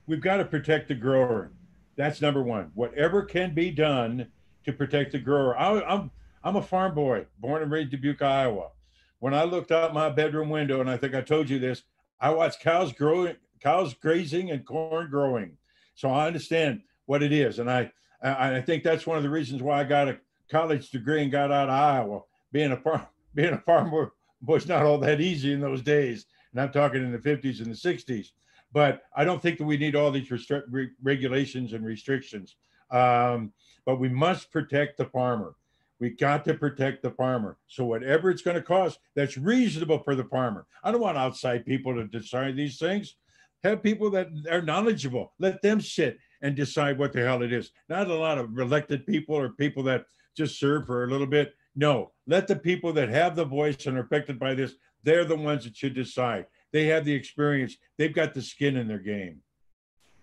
We've got to protect the grower. That's number one. Whatever can be done to protect the grower. I, I'm I'm a farm boy, born and raised in Dubuque, Iowa. When I looked out my bedroom window, and I think I told you this, I watch cows growing, cows grazing, and corn growing. So I understand what it is, and I I, think that's one of the reasons why I got a college degree and got out of Iowa. Being a farm being a farmer was not all that easy in those days, and I'm talking in the 50s and the 60s but I don't think that we need all these re- regulations and restrictions. Um, but we must protect the farmer. We got to protect the farmer. So whatever it's going to cost, that's reasonable for the farmer. I don't want outside people to decide these things. Have people that are knowledgeable. Let them sit and decide what the hell it is. Not a lot of elected people or people that just serve for a little bit. No, let the people that have the voice and are affected by this, they're the ones that should decide. They have the experience. They've got the skin in their game.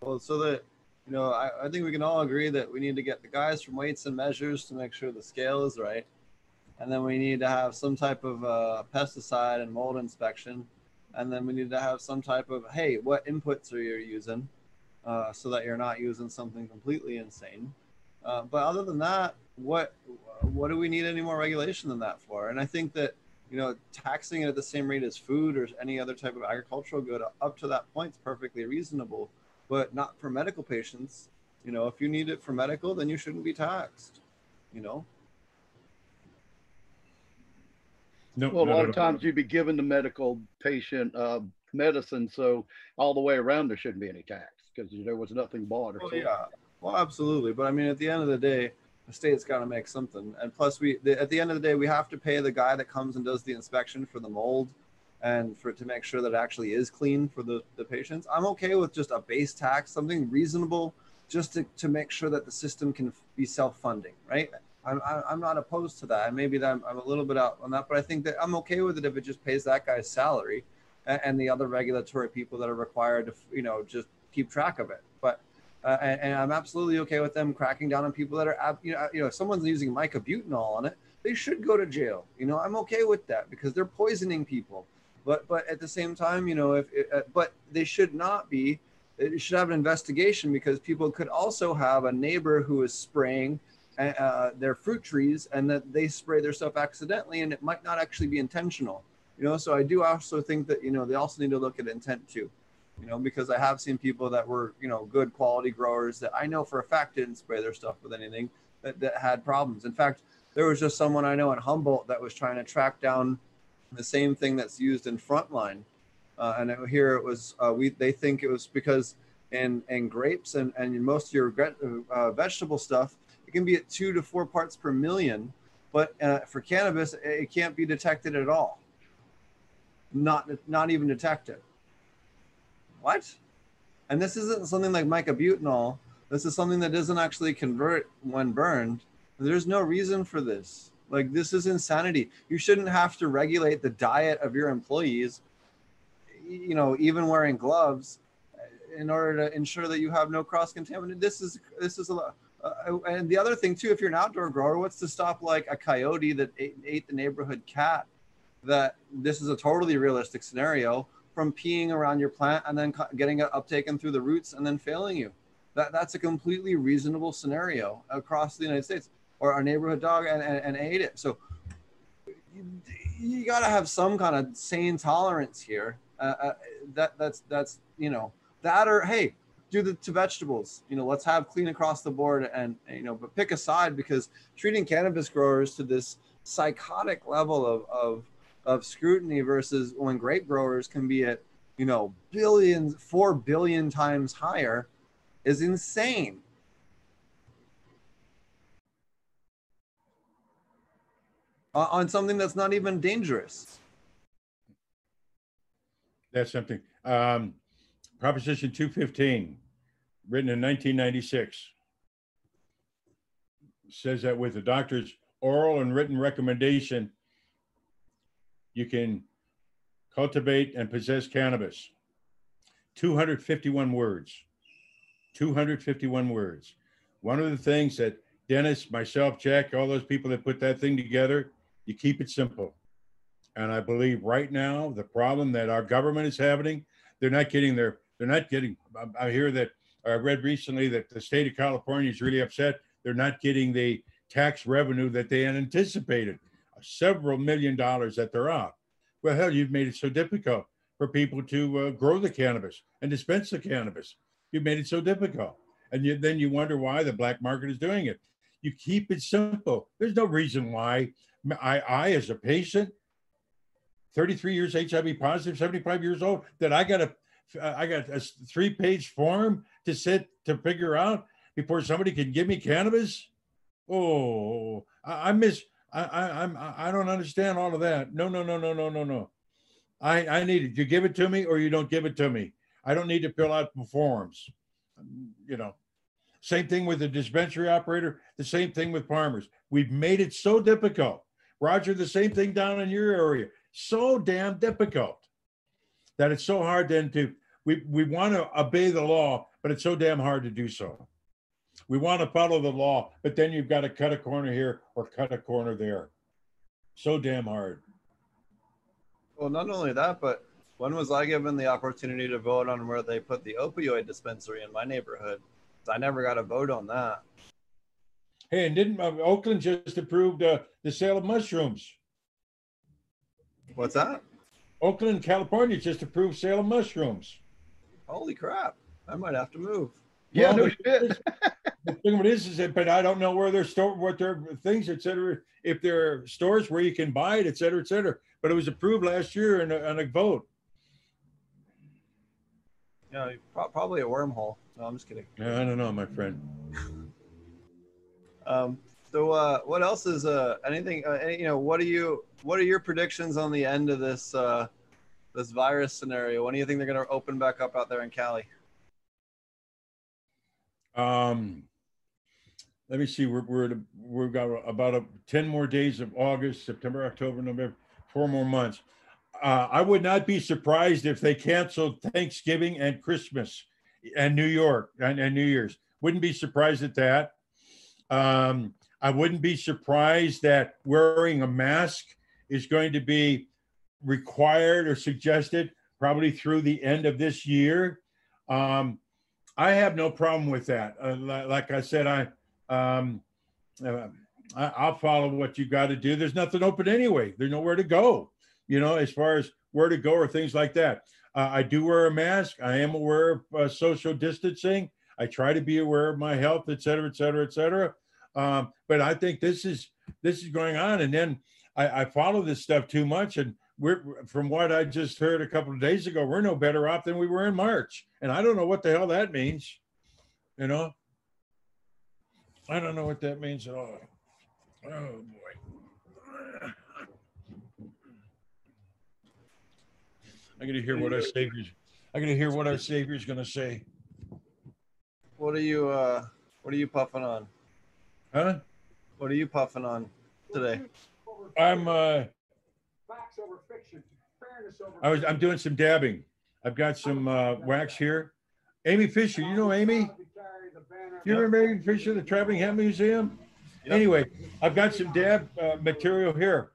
Well, so that you know, I, I think we can all agree that we need to get the guys from weights and measures to make sure the scale is right, and then we need to have some type of uh, pesticide and mold inspection, and then we need to have some type of hey, what inputs are you using, uh, so that you're not using something completely insane. Uh, but other than that, what what do we need any more regulation than that for? And I think that you know, taxing it at the same rate as food or any other type of agricultural good up to that point is perfectly reasonable, but not for medical patients. You know, if you need it for medical, then you shouldn't be taxed. You know, No, Well, a lot of times you'd be giving the medical patient uh, medicine, so all the way around there shouldn't be any tax because there was nothing bought or well, sold. yeah, well, absolutely. But I mean, at the end of the day, the state's got to make something, and plus, we the, at the end of the day, we have to pay the guy that comes and does the inspection for the mold, and for to make sure that it actually is clean for the the patients. I'm okay with just a base tax, something reasonable, just to to make sure that the system can be self-funding, right? I'm, I'm not opposed to that. And maybe I'm, I'm a little bit out on that, but I think that I'm okay with it if it just pays that guy's salary and, and the other regulatory people that are required to, you know, just keep track of it. But uh, and, and I'm absolutely okay with them cracking down on people that are, you know, you know, if someone's using myclobutanil on it, they should go to jail. You know, I'm okay with that because they're poisoning people. But but at the same time, you know, if uh, but they should not be. It should have an investigation because people could also have a neighbor who is spraying uh, their fruit trees and that they spray their stuff accidentally and it might not actually be intentional you know so i do also think that you know they also need to look at intent too you know because i have seen people that were you know good quality growers that i know for a fact didn't spray their stuff with anything that, that had problems in fact there was just someone i know in humboldt that was trying to track down the same thing that's used in frontline uh, and here it was uh, we they think it was because and and grapes and and most of your uh, vegetable stuff, it can be at two to four parts per million. But uh, for cannabis, it can't be detected at all. Not not even detected. What? And this isn't something like myclobutanil. This is something that doesn't actually convert when burned. There's no reason for this. Like this is insanity. You shouldn't have to regulate the diet of your employees, you know, even wearing gloves in order to ensure that you have no cross contamination. This is this is a lot. Uh, and the other thing too, if you're an outdoor grower, what's to stop like a coyote that ate, ate the neighborhood cat? That this is a totally realistic scenario from peeing around your plant and then getting it uptaken through the roots and then failing you. That that's a completely reasonable scenario across the United States. Or our neighborhood dog and, and, and ate it. So you, you got to have some kind of sane tolerance here. Uh, uh, that that's that's you know that or hey do the to vegetables you know let's have clean across the board and you know but pick a side because treating cannabis growers to this psychotic level of of of scrutiny versus when grape growers can be at you know billions four billion times higher is insane on on something that's not even dangerous That's something. Um, Proposition 215, written in 1996, says that with the doctor's oral and written recommendation, you can cultivate and possess cannabis. 251 words. 251 words. One of the things that Dennis, myself, Jack, all those people that put that thing together, you keep it simple. And I believe right now the problem that our government is having, they're not getting their, they're not getting. I- hear that I read recently that the state of California is really upset. They're not getting the tax revenue that they had anticipated, several million dollars that they're off. Well, hell, you've made it so difficult for people to uh, grow the cannabis and dispense the cannabis. You've made it so difficult, and you, then you wonder why the black market is doing it. You keep it simple. There's no reason why I, I as a patient 33 years HIV positive, 75 years old, that I got a I got a three page form to sit to figure out before somebody can give me cannabis. Oh, I, I miss. I, I I'm I don't understand all of that. No, no, no, no, no, no, no. I I need it. You give it to me or you don't give it to me. I don't need to fill out forms. You know. Same thing with the dispensary operator. The same thing with farmers. We've made it so difficult. Roger, the same thing down in your area so damn difficult that it's so hard then to we we want to obey the law but it's so damn hard to do so we want to follow the law but then you've got to cut a corner here or cut a corner there so damn hard Well, not only that, but when was I given the opportunity to vote on where they put the opioid dispensary in my neighborhood? I never got a vote on that. Hey and didn't uh, oakland just approved uh, the sale of mushrooms What's that? oakland california just approved sale of mushrooms Holy crap! I might have to move. Yeah, Well, no but- shit. the thing of it is, is that, but I don't know where they're store, what their things, et cetera. If there are stores where you can buy it, et cetera, et cetera. But it was approved last year in a, on a vote. Yeah, probably a wormhole. No, I'm just kidding. I don't know, my friend. Um, so, uh, what else is uh, anything? Uh, any, you know, what are you? What are your predictions on the end of this uh, this virus scenario? When do you think they're going to open back up out there in Cali? Um, let me see. We're we're we've got about a, ten more days of August, September, October, November, four more months. Uh, I would not be surprised if they canceled Thanksgiving and Christmas and New York and, and New Year's. Wouldn't be surprised at that. Um, I wouldn't be surprised that wearing a mask is going to be required or suggested probably through the end of this year. Um, I have no problem with that. Uh, like I said, I, um, uh, I I'll follow what you got to do. There's nothing open anyway. There's nowhere to go. You know, as far as where to go or things like that. Uh, I do wear a mask. I am aware of uh, social distancing. I try to be aware of my health, et cetera, et cetera, et cetera. Um, but I think this is this is going on, and then I, I follow this stuff too much, and we're from what I just heard a couple of days ago, we're no better off than we were in March. And I don't know what the hell that means. You know? I don't know what that means at all. Oh boy. I gotta hear what our savior's I gotta hear what our savior's gonna say. What are you uh what are you puffing on? Huh? What are you puffing on today? I'm uh Facts over fiction, fairness over. I was I'm doing some dabbing. I've got some uh wax here. Amy Fisher, you know Amy? You remember Amy Fisher, the Traveling Hemp Museum? Yep. Anyway, I've got some dab uh, material here.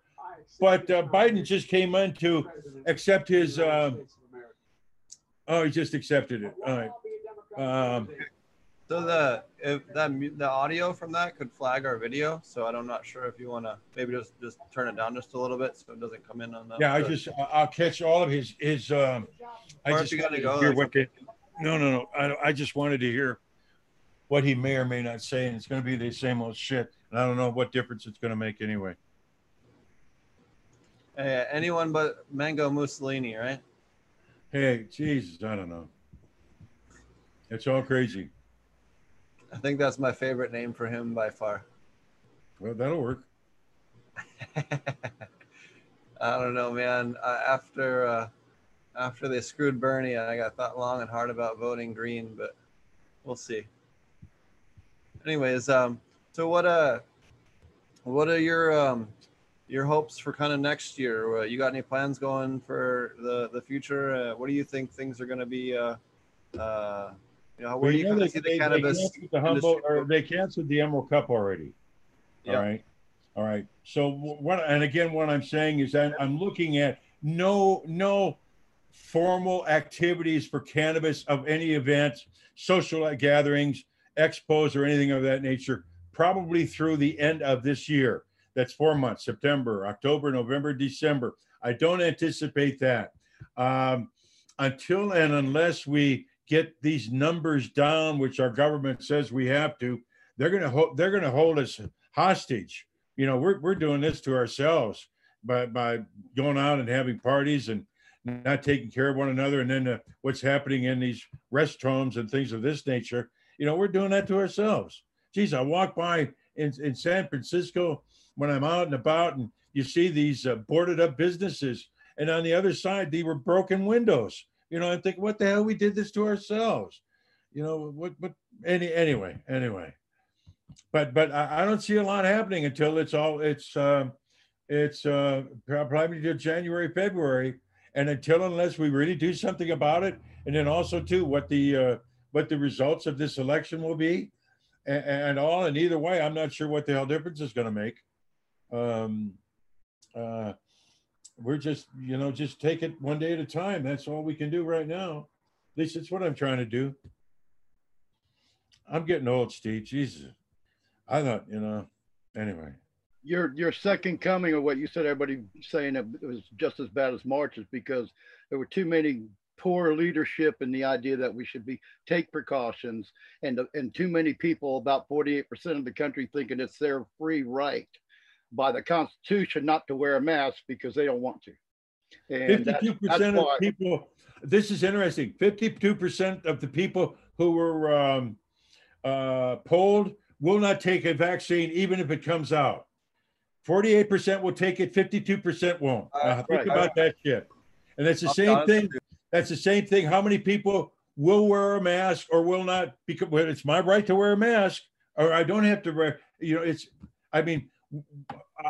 But uh, Biden just came in to accept his, uh, oh, he just accepted it. All right. Um, So the if that the audio from that could flag our video, so I'm not sure if you want to maybe just just turn it down just a little bit so it doesn't come in on the. yeah, I just, I'll catch all of his, his, um, I just you gotta go, hear what the, no, no, no. I, I just wanted to hear what he may or may not say, and it's gonna be the same old shit. And I don't know what difference it's gonna make anyway. Uh, anyone but Mango Mussolini, right? Hey, Jesus, I don't know. It's all crazy. I think that's my favorite name for him by far. Well, that'll work. I don't know, man. Uh, after uh, after they screwed Bernie, I got thought long and hard about voting Green, but we'll see. Anyways, um, so what uh, what are your um, your hopes for kind of next year? Uh, you got any plans going for the the future? Uh, what do you think things are going to be? Uh, uh, you know, where you know they, see the they- they canceled the Humboldt, or they canceled the Emerald Cup already. All right. All right. So what? And again, what I'm saying is that I'm looking at no no formal activities for cannabis of any event, social gatherings, expos, or anything of that nature. Probably through the end of this year. That's four months: September, October, November, December. I don't anticipate that um, until and unless we get these numbers down, which our government says we have to. They're going to hold. They're going to hold us hostage. You know, we're we're doing this to ourselves by by going out and having parties and not taking care of one another, and then uh, what's happening in these rest homes and things of this nature. You know, we're doing that to ourselves. Geez, I walk by in in San Francisco when I'm out and about, and you see these uh, boarded up businesses, and on the other side, they were broken windows. You know, I think, what the hell? We did this to ourselves. You know, what? What? Any anyway, anyway but but I, I don't see a lot happening until it's all it's uh, it's uh, probably till January February, and until unless we really do something about it, and then also too what the uh, what the results of this election will be, and, and all. And either way, I'm not sure what the hell difference is going to make. Um, uh, we're just you know just take it one day at a time. That's all we can do right now. At least it's what I'm trying to do. I'm getting old, Steve. Jesus. I thought, you know, anyway. your your second coming of what you said everybody saying it was just as bad as march is because there were too many poor leadership in the idea that we should be take precautions and and too many people about 48% of the country thinking it's their free right by the constitution not to wear a mask because they don't want to and that- Fifty-two that's percent of people. This is interesting. Fifty-two percent of the people who were um, uh, polled will not take a vaccine, even if it comes out. Forty-eight percent will take it. Fifty-two percent won't. Uh, think right. about that shit. And that's the be same thing. That's the same thing. How many people will wear a mask or will not? Because well, it's my right to wear a mask, or I don't have to wear. You know, it's. I mean,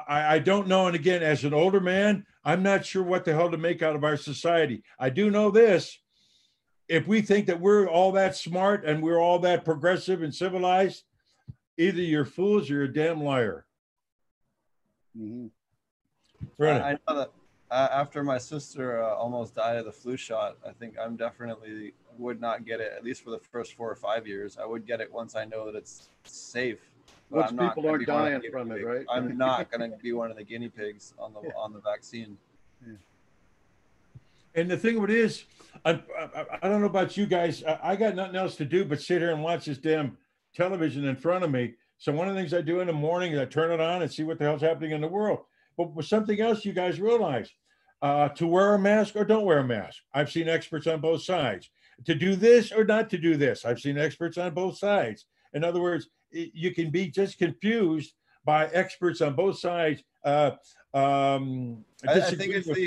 I, I don't know. And again, as an older man, I'm not sure what the hell to make out of our society. I do know this. If we think that we're all that smart and we're all that progressive and civilized, either you're fools or you're a damn liar. Mhm. Really. I I know that uh, after my sister uh, almost died of the flu shot, I think I'm definitely would not get it at least for the first four or five years. I would get it once I know that it's safe. Once I'm people aren't be one of the dying from it, right? I'm not going to be one of the guinea pigs on the Yeah. on the vaccine. And the thing of it is, I, I, I don't know about you guys. I, I got nothing else to do but sit here and watch this damn television in front of me. So one of the things I do in the morning is I turn it on and see what the hell's happening in the world. But with something else, you guys realize, uh, to wear a mask or don't wear a mask. I've seen experts on both sides. To do this or not to do this. I've seen experts on both sides. In other words, you can be just confused by experts on both sides. Uh, um, I- I think it's the-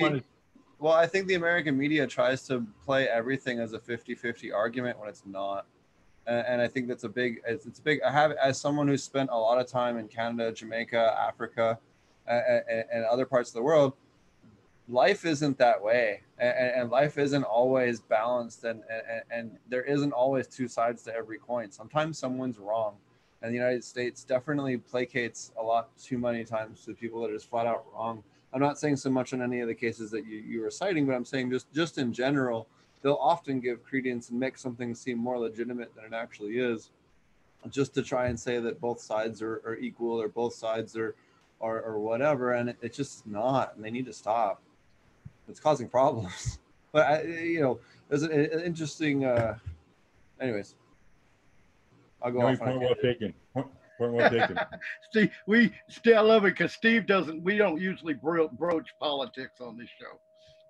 Well, I think the American media tries to play everything as a 50-50 argument when it's not. And, and I think that's a big it's, it's big I have as someone who's spent a lot of time in Canada, Jamaica, Africa, and, and other parts of the world, life isn't that way. And, and life isn't always balanced and, and and there isn't always two sides to every coin. Sometimes someone's wrong. And the United States definitely placates a lot too many times to people that are just flat out wrong. I'm not saying so much in any of the cases that you, you were citing, but I'm saying just just in general, they'll often give credence and make something seem more legitimate than it actually is, just to try and say that both sides are, are equal or both sides are or, or whatever, and it, it's just not, and they need to stop. It's causing problems. But I, you know, there's an, an interesting. Uh, anyways, I'll go No, off on point well taken. Point, point well taken. Steve, we still I love it because Steve doesn't. We don't usually bro- broach politics on this show,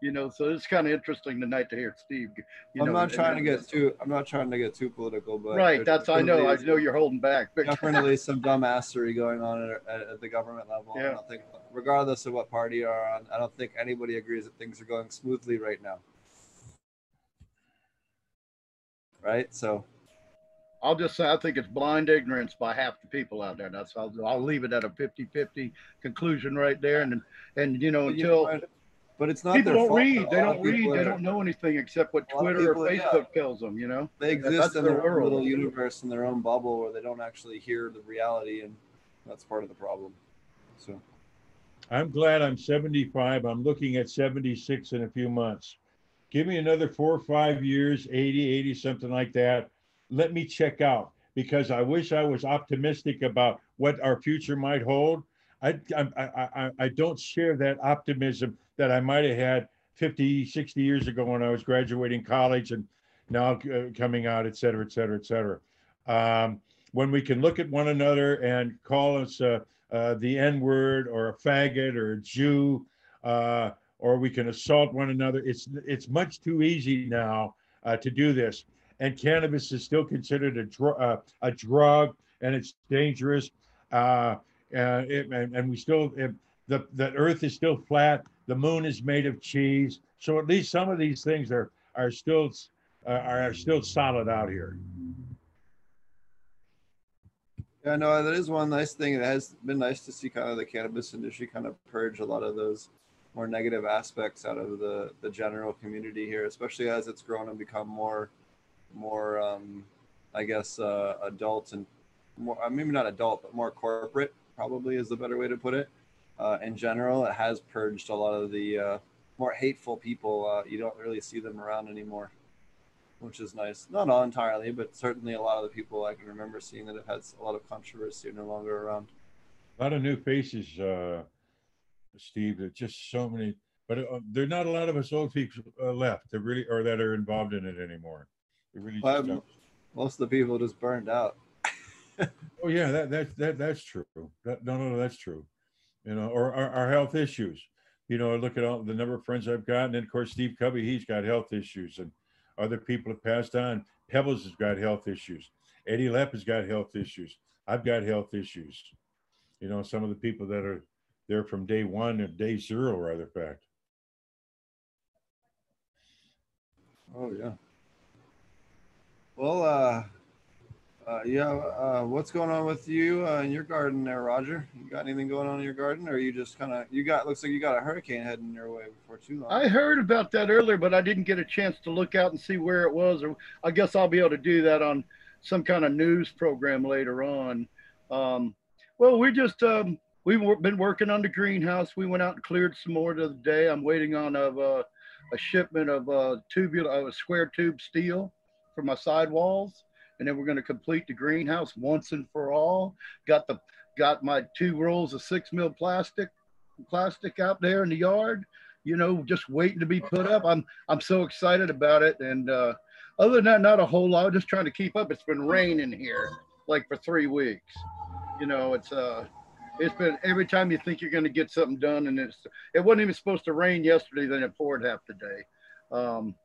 you know. So it's kind of interesting tonight to hear Steve. You I'm know, not trying to get too. I'm not trying to get too political, but right. That's I know. I know you're holding back. But definitely some dumbassery going on at, at, at the government level. Yeah. I don't think, regardless of what party you're on, I don't think anybody agrees that things are going smoothly right now. Right. So I'll just say I think it's blind ignorance by half the people out there. That's I'll, I'll leave it at a 50-50 conclusion right there. And and you know but you know until what? but it's not people their don't fault. read, they don't read, people they don't know anything except what A lot of Twitter or people, yeah. Facebook tells them. You know. They exist in their their own little universe in their own bubble where they don't actually hear the reality, and that's part of the problem. So I'm glad I'm 75. I'm looking at 76 in a few months. Give me another four or five years, 80, 80, something like that. Let me check out because I wish I was optimistic about what our future might hold. I, I, I, I- don't share that optimism that I might have had 50, 60 years ago when I was graduating college and now uh, coming out, et cetera, et cetera, et cetera. Um, when we can look at one another and call us uh, uh, the N word or a faggot or a Jew, uh, or we can assault one another. It's it's much too easy now uh, to do this. And cannabis is still considered a, dr- uh, a drug, and it's dangerous. Uh, and, it, and, and we still it, the the Earth is still flat. The moon is made of cheese. So at least some of these things are are still uh, are still solid out here. Yeah, no, that is one nice thing. It has been nice to see kind of the cannabis industry kind of purge a lot of those more negative aspects out of the the general community here, especially as it's grown and become more, more, um, I guess, uh, adult and more. uh, Maybe not adult, but more corporate. Probably is the better way to put it. Uh, in general, it has purged a lot of the uh, more hateful people. Uh, you don't really see them around anymore which is nice. Not all entirely, but certainly a lot of the people I can remember seeing that have had a lot of controversy are no longer around. A lot of new faces, uh, Steve. There's just so many, but uh, there are not a lot of us old people left that really or that are involved in it anymore. They really Well, just. Um, most of the people just burned out. Oh yeah, that that that that's true. That, no, no, no, that's true. You know, or our, our health issues. You know, I look at all the number of friends I've gotten, and of course Steve Kubby, he's got health issues, and other people have passed on. Pebbles has got health issues. Eddy Lepp has got health issues. I've got health issues. You know, some of the people that are there from day one or day zero, rather fact. Oh yeah. Well, uh, uh, yeah. Uh, what's going on with you uh, in your garden there, Roger? You got anything going on in your garden, or you just kind of? You got looks like you got a hurricane heading your way before too long. I heard about that earlier, but I didn't get a chance to look out and see where it was. Or I guess I'll be able to do that on some kind of news program later on. Um, well, we just um, we've been working on the greenhouse. We went out and cleared some more the other day. I'm waiting on a, uh, a shipment of uh, tubular, uh, square tube steel for my sidewalls, and then we're going to complete the greenhouse once and for all. Got the got my two rolls of six mil plastic plastic out there in the yard you know, just waiting to be put up. I'm I'm so excited about it. And uh, other than that, not a whole lot. Just trying to keep up. It's been raining here like for three weeks. You know, it's uh, it's been every time you think you're going to get something done, and it's it wasn't even supposed to rain yesterday, then it poured half the day. Um,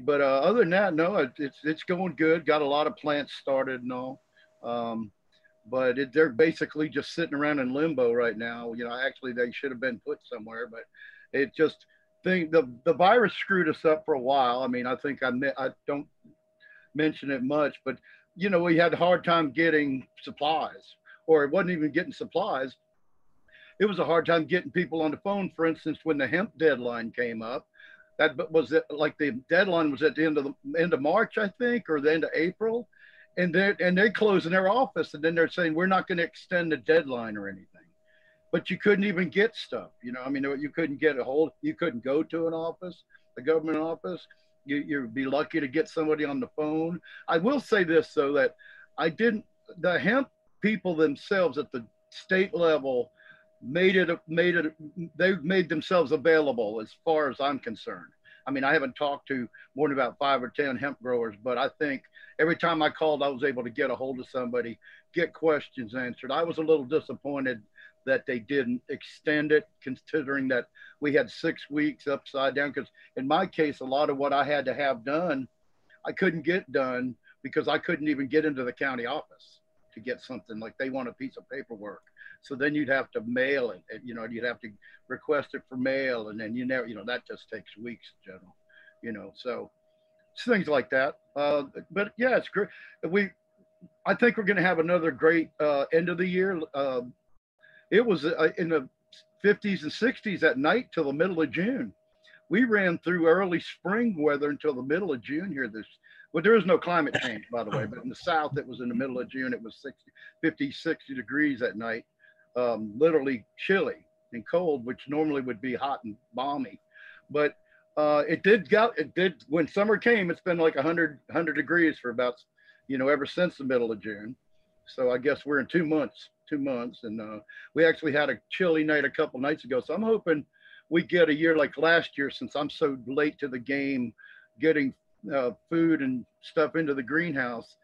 but uh, other than that, no, it, it's it's going good. Got a lot of plants started and all. Um, but it, they're basically just sitting around in limbo right now. You know, actually they should have been put somewhere, but it just think the the virus screwed us up for a while. I mean, I think I I don't mention it much, but you know, we had a hard time getting supplies, or it wasn't even getting supplies. It was a hard time getting people on the phone. For instance, when the hemp deadline came up, that was it, like the deadline was at the end of the end of March, I think, or the end of April, and they and they closed in their office, and then they're saying we're not going to extend the deadline or anything. But you couldn't even get stuff, you know. I mean, you couldn't get a hold. You couldn't go to an office, a government office. You, you'd be lucky to get somebody on the phone. I will say this though that I didn't. The hemp people themselves at the state level made it made it they've made themselves available as far as I'm concerned. I mean, I haven't talked to more than about five or ten hemp growers, but I think every time I called, I was able to get a hold of somebody, get questions answered. I was a little disappointed that they didn't extend it, considering that we had six weeks upside down. Because in my case, a lot of what I had to have done, I couldn't get done because I couldn't even get into the county office to get something like they want a piece of paperwork so then you'd have to mail it. You know, you'd have to request it for mail, and then you never, you know, that just takes weeks in general. You know, so things like that. Uh, but yeah, it's great. We, I think we're going to have another great uh, end of the year. Uh, it was uh, in the 50s and 60s at night till the middle of June. We ran through early spring weather until the middle of June here this well, there is no climate change, by the way, but in the South, it was in the middle of June. It was 60, 50, 60 degrees at night um, literally chilly and cold, which normally would be hot and balmy. But uh, it did go, it did, when summer came, it's been like 100, 100 degrees for about, you know, ever since the middle of June. So I guess we're in two months, two months. And uh, we actually had a chilly night a couple nights ago. So I'm hoping we get a year like last year since I'm so late to the game getting uh, food and stuff into the greenhouse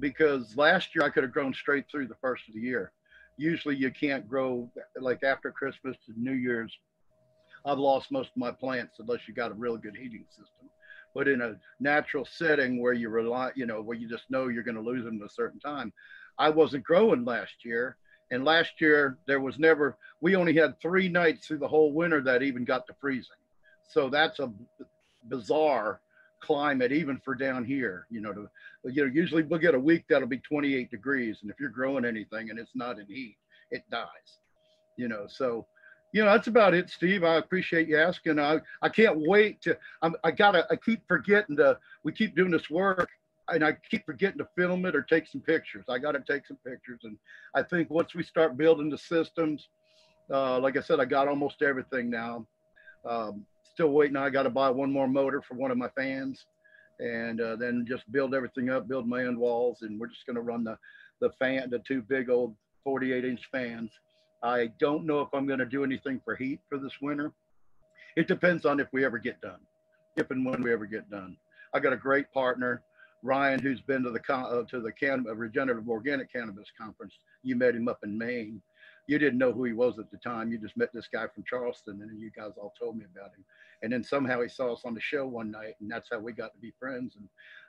because last year I could have grown straight through the first of the year usually you can't grow like after Christmas to New Year's. I've lost most of my plants unless you got a really good heating system. But in a natural setting where you rely, you know, where you just know you're going to lose them at a certain time, I wasn't growing last year. And last year there was never, we only had three nights through the whole winter that even got to freezing. So that's a bizarre climate, even for down here. You know, to, you know, usually we'll get a week that'll be 28 degrees, and if you're growing anything and it's not in heat, it dies. You know, so you know that's about it, Steve. I appreciate you asking. I I can't wait to. I'm, I gotta. I keep forgetting to. We keep doing this work, and I keep forgetting to film it or take some pictures. I got to take some pictures, and I think once we start building the systems, uh, like I said, I got almost everything now. Um, still waiting. I got to buy one more motor for one of my fans and uh, then just build everything up, build my end walls. And we're just going to run the, the fan, the two big old 48 inch fans. I don't know if I'm going to do anything for heat for this winter. It depends on if we ever get done, if and when we ever get done. I got a great partner, Ryan, who's been to the uh, to the can, uh, regenerative organic cannabis conference. You met him up in Maine you didn't know who he was at the time. You just met this guy from Charleston, and you guys all told me about him. And then somehow he saw us on the show one night, and that's how we got to be friends. And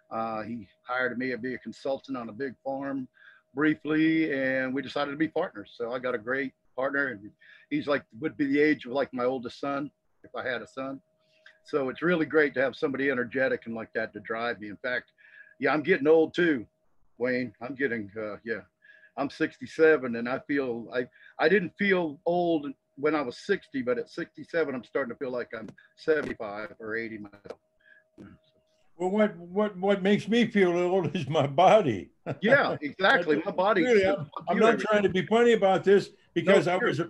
uh, he hired me to be a consultant on a big farm briefly, and we decided to be partners. So I got a great partner, and he's like would be the age of like my oldest son if I had a son. So it's really great to have somebody energetic and like that to drive me. In fact, yeah, I'm getting old too, Wayne. I'm getting uh, yeah, I'm 67 and I feel I I didn't feel old when I was 60, but at 67 I'm starting to feel like I'm 75 or 80 myself. Well, what what what makes me feel old is my body. Yeah, exactly. My body. Really, I'm, I'm not trying to be funny about this because no, I was a,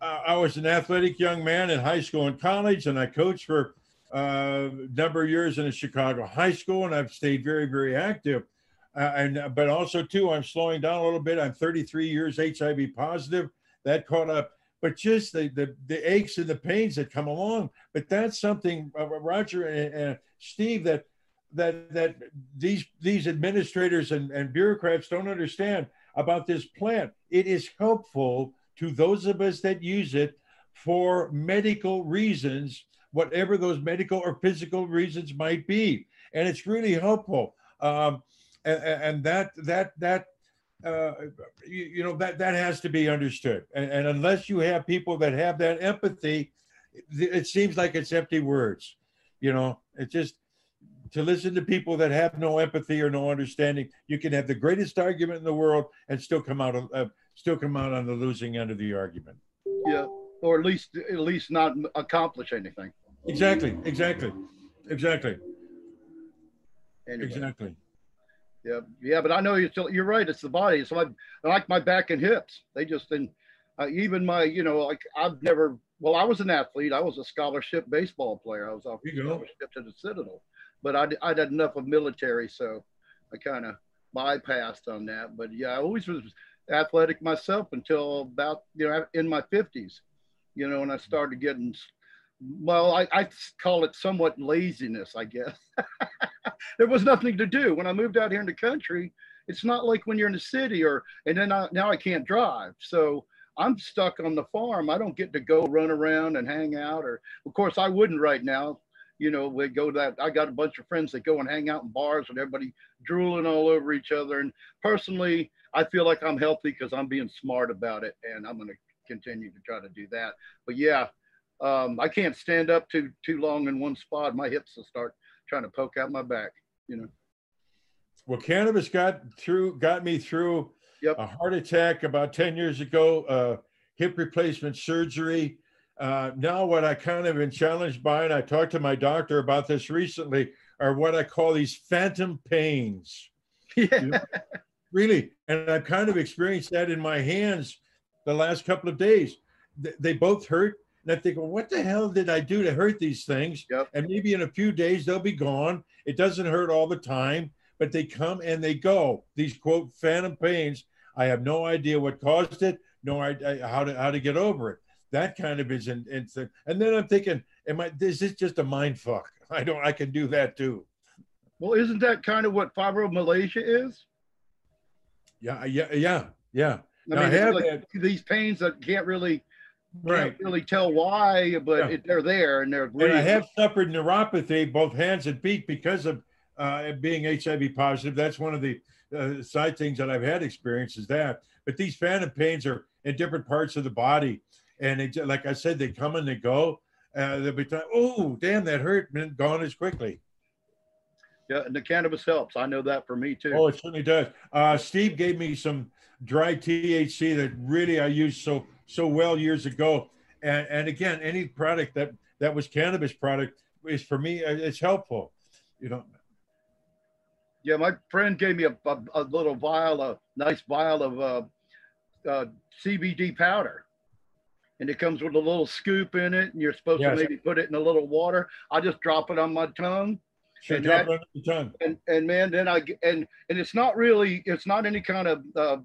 uh, I was an athletic young man in high school and college, and I coached for uh, a number of years in a Chicago high school, and I've stayed very very active uh, and uh, but also too, I'm slowing down a little bit. I'm 33 years HIV positive. That caught up, but just the the, the aches and the pains that come along. But that's something, uh, Roger and, and Steve, that that that these these administrators and, and bureaucrats don't understand about this plant. It is helpful to those of us that use it for medical reasons, whatever those medical or physical reasons might be. And it's really helpful. Um, and, and that, that, that, uh, you, you know, that, that has to be understood. And, and unless you have people that have that empathy, it, it seems like it's empty words. You know, it just, to listen to people that have no empathy or no understanding, you can have the greatest argument in the world and still come out of, uh, still come out on the losing end of the argument. Yeah, or at least at least not accomplish anything. Exactly, exactly, exactly, Anyway. exactly. Yeah, yeah, but I know you're still. You're right. It's the body. It's like like my back and hips. They just and uh, even my you know like I've never. Well, I was an athlete. I was a scholarship baseball player. I was off you go. scholarship to the Citadel, but I I did enough of military, so I kind of bypassed on that. But yeah, I always was athletic myself until about you know in my fifties. You know, when I started getting. Well, I, I call it somewhat laziness, I guess. there was nothing to do when I moved out here in the country. It's not like when you're in the city or and then I, now I can't drive, so I'm stuck on the farm. I don't get to go run around and hang out. Or of course I wouldn't right now. You know, we go to that I got a bunch of friends that go and hang out in bars and everybody drooling all over each other. And personally, I feel like I'm healthy because I'm being smart about it, and I'm going to continue to try to do that. But yeah, um, I can't stand up too too long in one spot. My hips will start trying to poke out my back. You know. Well, cannabis got through, got me through Yep. a heart attack about 10 years ago, uh, hip replacement surgery. Uh, now, what I kind of been challenged by, and I talked to my doctor about this recently, are what I call these phantom pains. Yeah. Really. And I've kind of experienced that in my hands the last couple of days. Th- They both hurt. And I think, well, what the hell did I do to hurt these things? Yep. And maybe in a few days they'll be gone. It doesn't hurt all the time, but they come and they go. These quote phantom pains. I have no idea what caused it, no idea how to how to get over it. That kind of is an instant. And then I'm thinking, am I this is just a mind fuck. I don't I can do that too. Well, isn't that kind of what fibromyalgia is? Yeah, yeah, yeah, yeah. I Now, mean, have like these pains that can't really Right. can't really tell why, but Yeah. it, they're there and they're And I have suffered neuropathy, both hands and feet, because of uh, being HIV positive. That's one of the uh, side things that I've had experience is that. But these phantom pains are in different parts of the body, and like I said, they come and they go. Uh, they'll be time, oh, damn, that hurt, and gone as quickly. Yeah, and the cannabis helps. I know that for me too. Oh, it certainly does. Uh, Steve gave me some dry THC that really I used so so well years ago. And and again, any product that that was cannabis product is for me uh, it's helpful. You know, Yeah, my friend gave me a, a, a little vial, a nice vial of uh, uh, CBD powder. And it comes with a little scoop in it, and you're supposed Yes. to maybe put it in a little water. I just drop it on my tongue, should And that- it under the tongue. and and man, then I and and it's not really, it's not any kind of. Uh,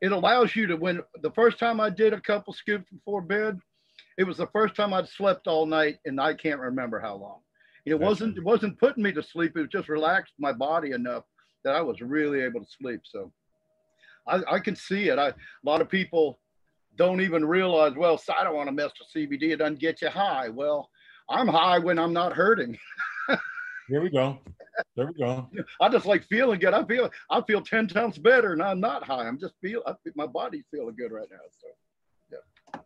it allows you to when the first time I did a couple scoops before bed, it was the first time I'd slept all night, and I can't remember how long. It That's wasn't right. it wasn't putting me to sleep. It just relaxed my body enough that I was really able to sleep. So I, I can see it. I, a lot of people don't even realize, well, I don't want to mess with CBD. It doesn't get you high. Well, I'm high when I'm not hurting. Here we go. There we go. I just like feeling good. I feel I feel 10 times better and I'm not high. I'm just feel I, feel- my body's feeling good right now. So yeah.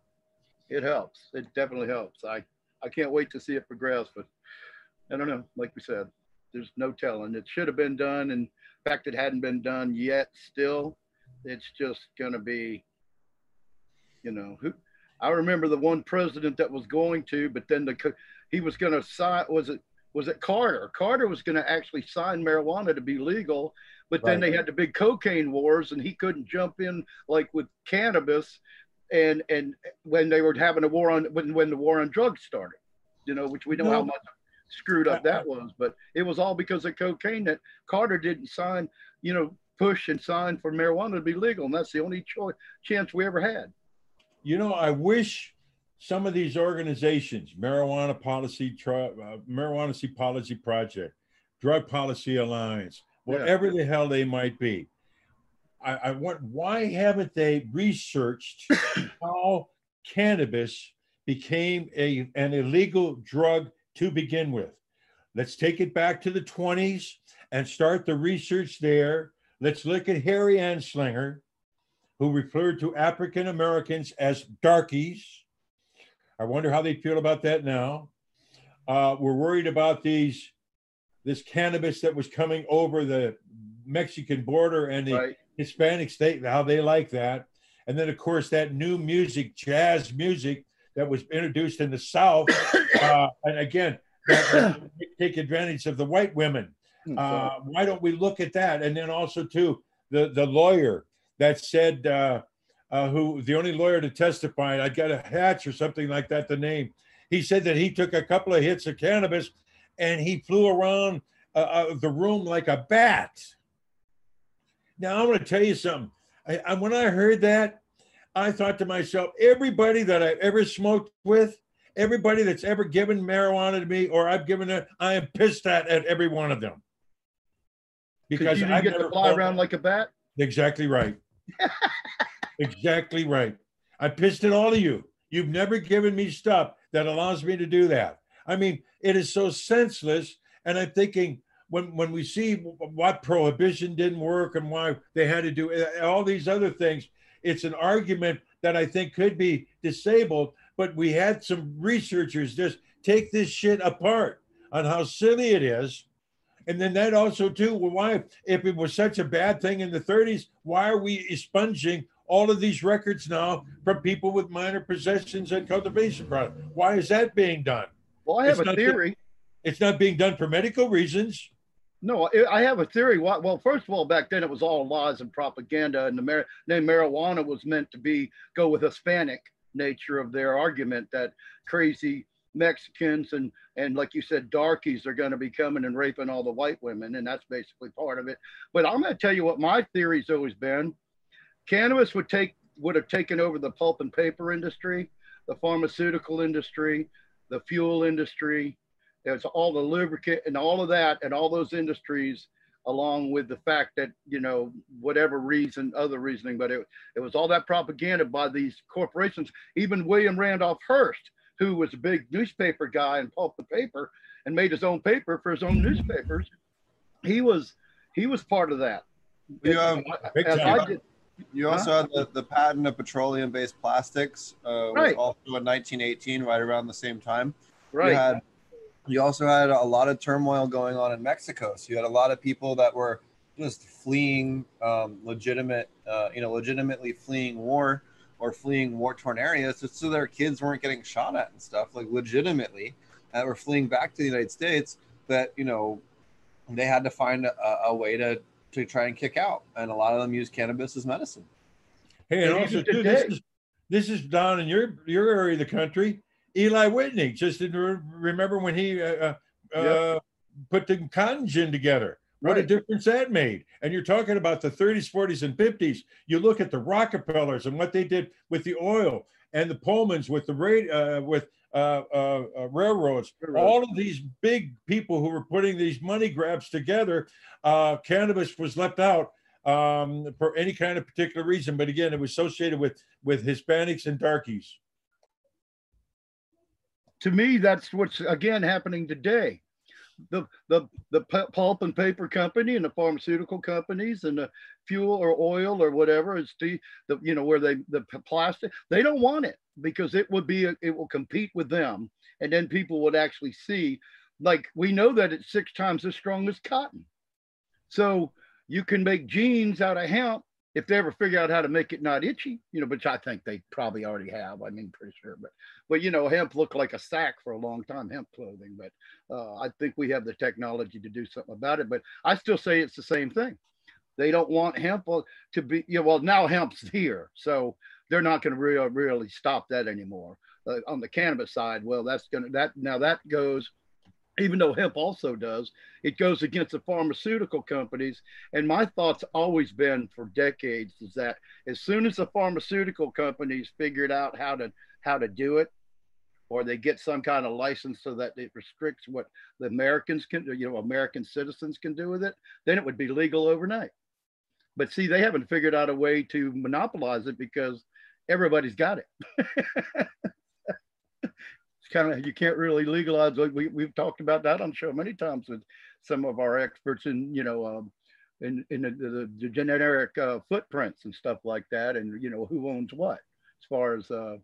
It helps. It definitely helps. I, I can't wait to see it progress, but I don't know. Like we said, there's no telling. It should have been done. And in fact, it hadn't been done yet still. It's just gonna be, you know, who I remember the one president that was going to, but then the he was gonna sign was it was it Carter? Carter was going to actually sign marijuana to be legal, but then they had the big cocaine wars, and he couldn't jump in like with cannabis, and and when they were having a war on when when the war on drugs started, you know, which we know how much screwed up that was, but it was all because of cocaine that Carter didn't sign, you know, push and sign for marijuana to be legal, and that's the only choice chance we ever had. You know, I wish some of these organizations, marijuana policy, uh, marijuana policy project, drug policy alliance, Yeah. whatever the hell they might be, I, I want why haven't they researched how cannabis became a an illegal drug to begin with? Let's take it back to the 20s and start the research there. Let's look at Harry Anslinger, who referred to African Americans as darkies. I wonder how they feel about that now. Uh, we're worried about these this cannabis that was coming over the Mexican border and the Right. Hispanic state, how they like that. And then, of course, that new music, jazz music that was introduced in the South. Uh, and again, take advantage of the white women. Hmm, Uh, why don't we look at that? And then also, too, the, the lawyer that said, uh, who the only lawyer to testify, I got a Hatch or something like that, the name. He said that he took a couple of hits of cannabis and he flew around uh, uh, the room like a bat. Now I'm going to tell you something. I, I, when I heard that, I thought to myself, everybody that I've ever smoked with, everybody that's ever given marijuana to me, or I've given it, I am pissed at at every one of them. Because you didn't I've get to fly around like a bat. Exactly right. exactly right. I pissed at all of you. You've never given me stuff that allows me to do that. I mean, it is so senseless. And I'm thinking when when we see what prohibition didn't work and why they had to do uh, all these other things, it's an argument that I think could be disabled. But we had some researchers just take this shit apart on how silly it is. And then that also too, well, why if it was such a bad thing in the 30s, why are we expunging all of these records now from people with minor possessions and cultivation product? Why is that being done? Well, I have It's a theory. It's not being done for medical reasons. No, I- I have a theory. Why- Well, first of all, back then it was all lies and propaganda, and the mar- name marijuana was meant to be go with Hispanic nature of their argument that crazy Mexicans and and like you said, darkies are going to be coming and raping all the white women, and that's basically part of it. But I'm going to tell you what my theory's always been: cannabis would take would have taken over the pulp and paper industry, the pharmaceutical industry, the fuel industry, there's all the lubricant and all of that and all those industries along with the fact that you know whatever reason other reasoning but it, it was all that propaganda by these corporations. Even william randolph hearst who was a big newspaper guy and pulp and paper and made his own paper for his own newspapers he was he was part of that. Big As time. I did- You also had the, the patent of petroleum-based plastics, uh, was Right. also in 1918, right around the same time. You right had, you also had a lot of turmoil going on in Mexico. So you had a lot of people that were just fleeing um, legitimate, uh, you know, legitimately fleeing war or fleeing war-torn areas, just so their kids weren't getting shot at and stuff, like legitimately, that were fleeing back to the United States. That you know, they had to find a, a way to to try and kick out, and a lot of them use cannabis as medicine. Hey, and And also too, this is this is down in your your area of the country. Eli Whitney, just didn't re- remember when he uh, uh, uh, put the cotton gin together. What a difference that made. And you're talking about the 30s, 40s, and 50s. You look at the Rockefellers and what they did with the oil, and the Pullmans with the rate uh, with uh, uh, uh, railroads. Railroads. All of these big people who were putting these money grabs together, uh, cannabis was left out um, for any kind of particular reason. But again, it was associated with with Hispanics and darkies. to me, that's what's again happening today. The the the pulp and paper company and the pharmaceutical companies and the fuel or oil or whatever is the, the you know where they the plastic they don't want it because it would be a, it will compete with them. And then people would actually see like we know that it's six times as strong as cotton. So you can make jeans out of hemp if they ever figure out how to make it not itchy you know which i think they probably already have i mean pretty sure but but you know, hemp looked like a sack for a long time, hemp clothing. But uh, I think we have the technology to do something about it. But I still say it's the same thing. They don't want hemp to be, you know, well, now hemp's here. So they're not going to really, really stop that anymore. Uh, on the cannabis side, well, that's going to, that, now that goes, even though hemp also does, it goes against the pharmaceutical companies. And my thought's always been for decades is that as soon as the pharmaceutical companies figured out how to, how to do it, or they get some kind of license so that it restricts what the Americans can, you know, American citizens can do with it, then it would be legal overnight. But see, they haven't figured out a way to monopolize it because everybody's got it. kind of you can't really legalize. We we've talked about that on the show many times with some of our experts in you know um, in in the, the, the generic uh, footprints and stuff like that, and you know who owns what as far as uh,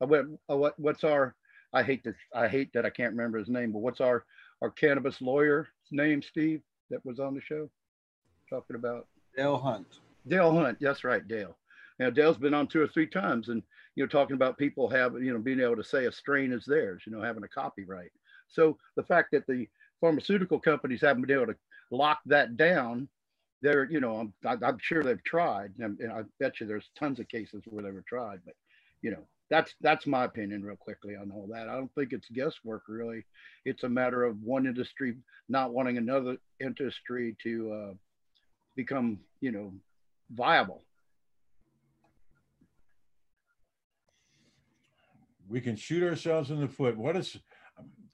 uh, what uh, what what's our I hate this I hate that I can't remember his name, but what's our our cannabis lawyer's name, Steve, that was on the show talking about Dale Hunt. Dale Hunt. That's right, Dale. Now Dale's been on two or three times, and you know talking about people having you know being able to say a strain is theirs, you know having a copyright. So the fact that the pharmaceutical companies haven't been able to lock that down, they're you know I'm, I'm sure they've tried, and I bet you there's tons of cases where they were tried, but you know that's that's my opinion real quickly on all that. I don't think it's guesswork really. It's a matter of one industry not wanting another industry to uh, become you know viable. We can shoot ourselves in the foot. What is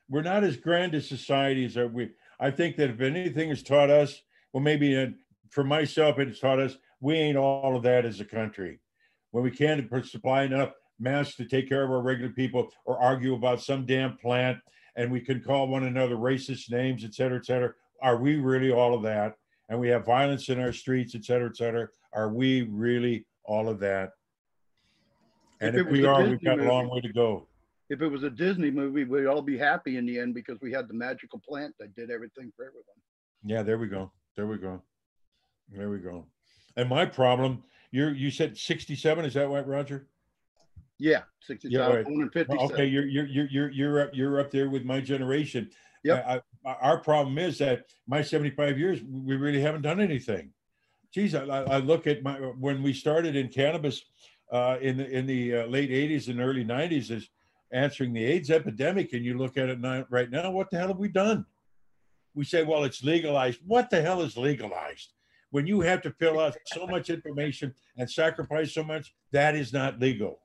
we're not as grand a society as we. I think that if anything has taught us, well, maybe uh, for myself, it's taught us we ain't all of that as a country. When we can't supply enough masks to take care of our regular people, or argue about some damn plant, and we can call one another racist names, et cetera, et cetera. Are we really all of that? And we have violence in our streets, et cetera, et cetera. Are we really all of that? And If if we are, we've Disney got a long way to go. If it was a Disney movie, we'd all be happy in the end because we had the magical plant that did everything for everyone. Yeah, there we go. There we go. There we go. And my problem, you're you said 67, is that right, Roger? Yeah, 60 Yeah, right. born in Well, 57. Okay, you're you're you're you're you're up you're up there with my generation. I, our problem is that my 75 years, we really haven't done anything. Geez, I I look at my when we started in cannabis uh, in the in the uh, late 80s and early 90s is answering the AIDS epidemic, and you look at it now, right now. What the hell have we done? We say, well, it's legalized. What the hell is legalized? When you have to fill out so much information and sacrifice so much, that is not legal.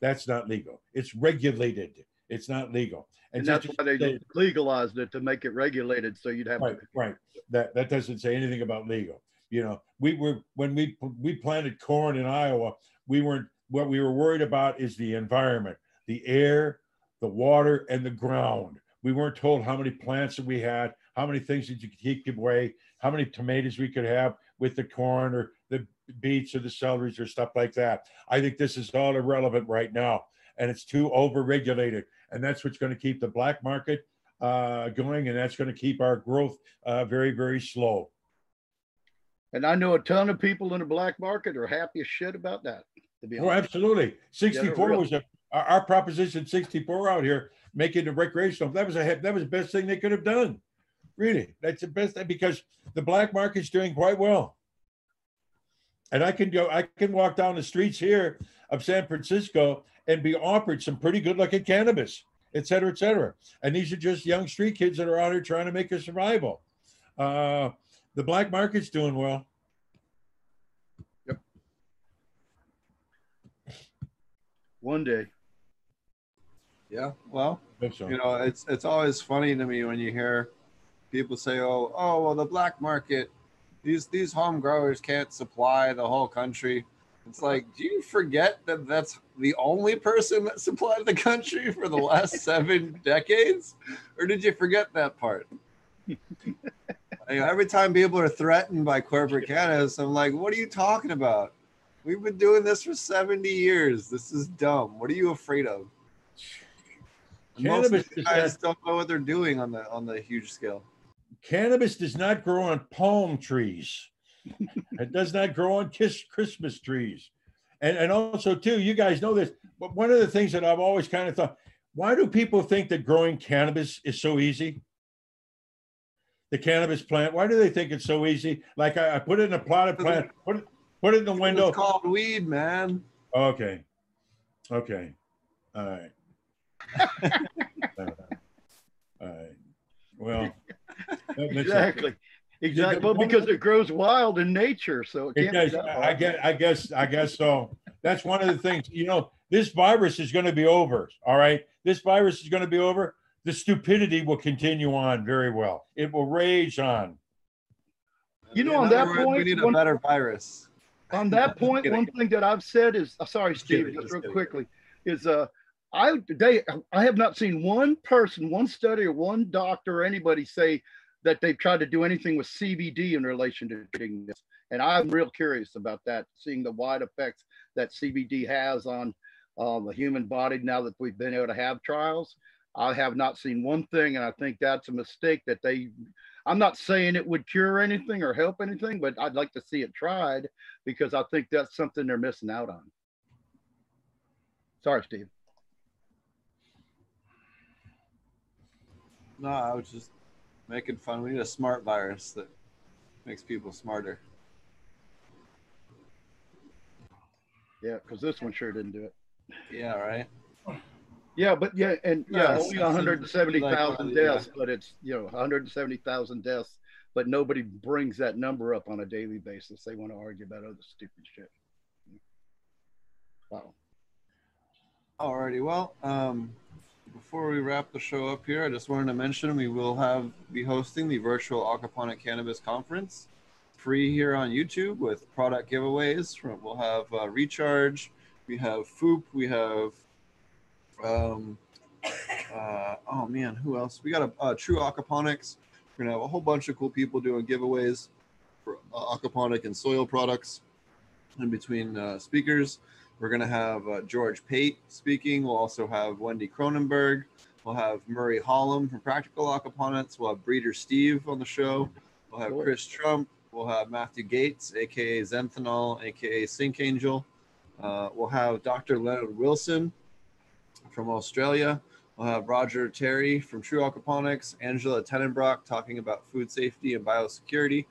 That's not legal. It's regulated. It's not legal. and just that's why they say- legalized it to make it regulated so you'd have Right, right. That that doesn't say anything about legal. You know, we were when we we planted corn in Iowa, we weren't what we were worried about is the environment, the air, the water, and the ground. We weren't told how many plants that we had, how many things that you could keep away, how many tomatoes we could have with the corn or the beets or the celeries or stuff like that. I think this is all irrelevant right now, and it's too overregulated, and that's what's going to keep the black market uh, going, and that's going to keep our growth uh, very, very slow. And I know a ton of people in the black market are happy as shit about that. To be Oh, honest, absolutely. 64 really. was a, our, our proposition 64 out here, making the recreational. That was a that was the best thing they could have done. Really, that's the best thing because the black market's doing quite well. And I can go, I can walk down the streets here of San Francisco and be offered some pretty good looking cannabis, et cetera, et cetera. And these are just young street kids that are out here trying to make a survival. Uh, the black market's doing well. Yep. One day. Yeah. Well, so. you know, it's it's always funny to me when you hear people say, "Oh, oh, well, the black market, these these home growers can't supply the whole country." It's like, do you forget that that's the only person that supplied the country for the last seven decades, or did you forget that part? You know, every time people are threatened by corporate cannabis, I'm like, what are you talking about? We've been doing this for 70 years. This is dumb. What are you afraid of? Most of Cannabis these guys not- don't know what they're doing on the on the huge scale. cannabis does not grow on palm trees. it does not grow on kiss Christmas trees. And and also too, you guys know this, but one of the things that I've always kind of thought, why do people think that growing cannabis is so easy? The cannabis plant, why do they think it's so easy? Like I, I put it in a plotted plant, put it, put it in the window. It's called weed, man. Okay. Okay. All right. All right. Well, that makes sense. Exactly. Exactly. Well, because it grows wild in nature, so it It can't. does. be that I hard. guess, I guess, I guess so. That's one of the things, you know, this virus is going to be over. All right. This virus is going to be over. The stupidity will continue on very well. It will rage on. You know, on other that point, we need a one- better virus. on that one thing that I've said is, uh, sorry, Steve, just just real kidding. quickly, is uh, I they I have not seen one person, one study, or one doctor or anybody say that they've tried to do anything with CBD in relation to treating this. And I'm real curious about that, seeing the wide effects that CBD has on uh, the human body now that we've been able to have trials. I have not seen one thing, and I think that's a mistake that they. I'm not saying it would cure anything or help anything, but I'd like to see it tried because I think that's something they're missing out on. Sorry, Steve. No, I was just making fun. We need a smart virus that makes people smarter. Yeah, because this one sure didn't do it. Yeah, right. Yeah, but yeah, and No, yeah, it's- only 170,000 like, yeah. deaths, but it's you know 170,000 deaths, but nobody brings that number up on a daily basis. They want to argue about other stupid shit. Wow. Alrighty, well, um, before we wrap the show up here, I just wanted to mention we will have be hosting the virtual aquaponic cannabis conference, free here on YouTube with product giveaways. From we'll have uh, recharge, we have Foop, we have, um, uh, oh man, who else? We got a uh, True Aquaponics. We're gonna have a whole bunch of cool people doing giveaways for uh, aquaponic and soil products in between uh, speakers. We're going to have uh, George Pate speaking. We'll also have Wendy Cronenberg. We'll have Murray Hallam from Practical Aquaponics. We'll have Breeder Steve on the show. We'll have Chris Trump. We'll have Matthew Gates, aka Zenthanol, aka Sink Angel. Uh, we'll have Dr. Leonard Wilson from Australia. We'll have Roger Terry from True Aquaponics, Angela Tenenbrock talking about food safety and biosecurity